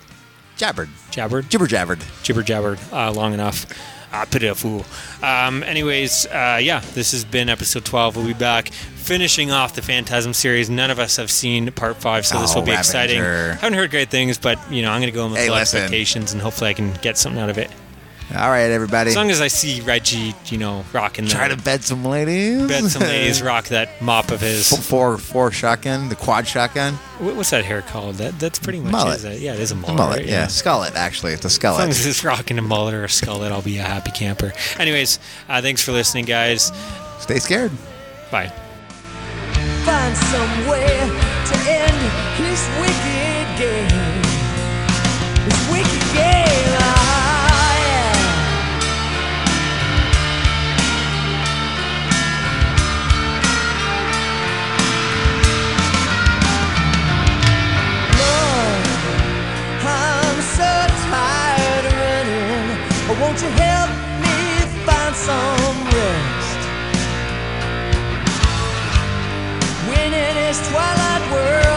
Jabbered. Jabbered? Jibber jabbered. Jibber jabbered uh, long enough. Ah, pity a fool. Um, anyways, uh, yeah, this has been episode 12. We'll be back finishing off the Phantasm series. None of us have seen part five, so this Oh, will be exciting. Ravager. haven't heard great things, but, you know, I'm going to go in with Hey, expectations, and hopefully I can get something out of it. All right, everybody. As long as I see Reggie, you know, rocking Try to the bed some ladies. bet some ladies rock that mop of his. four four shotgun, the quad shotgun, What- What's that hair called? That That's pretty much Mullet. Is it. Yeah, it is a the mullet. mullet. right? Yeah, skullet. Actually, it's a As long as it's rocking a mullet or a skullet, I'll be a happy camper. Anyways, uh, thanks for listening, guys. Stay scared. Bye. find some way to end his wicked game. His wicked game, rest? Winning is twilight world.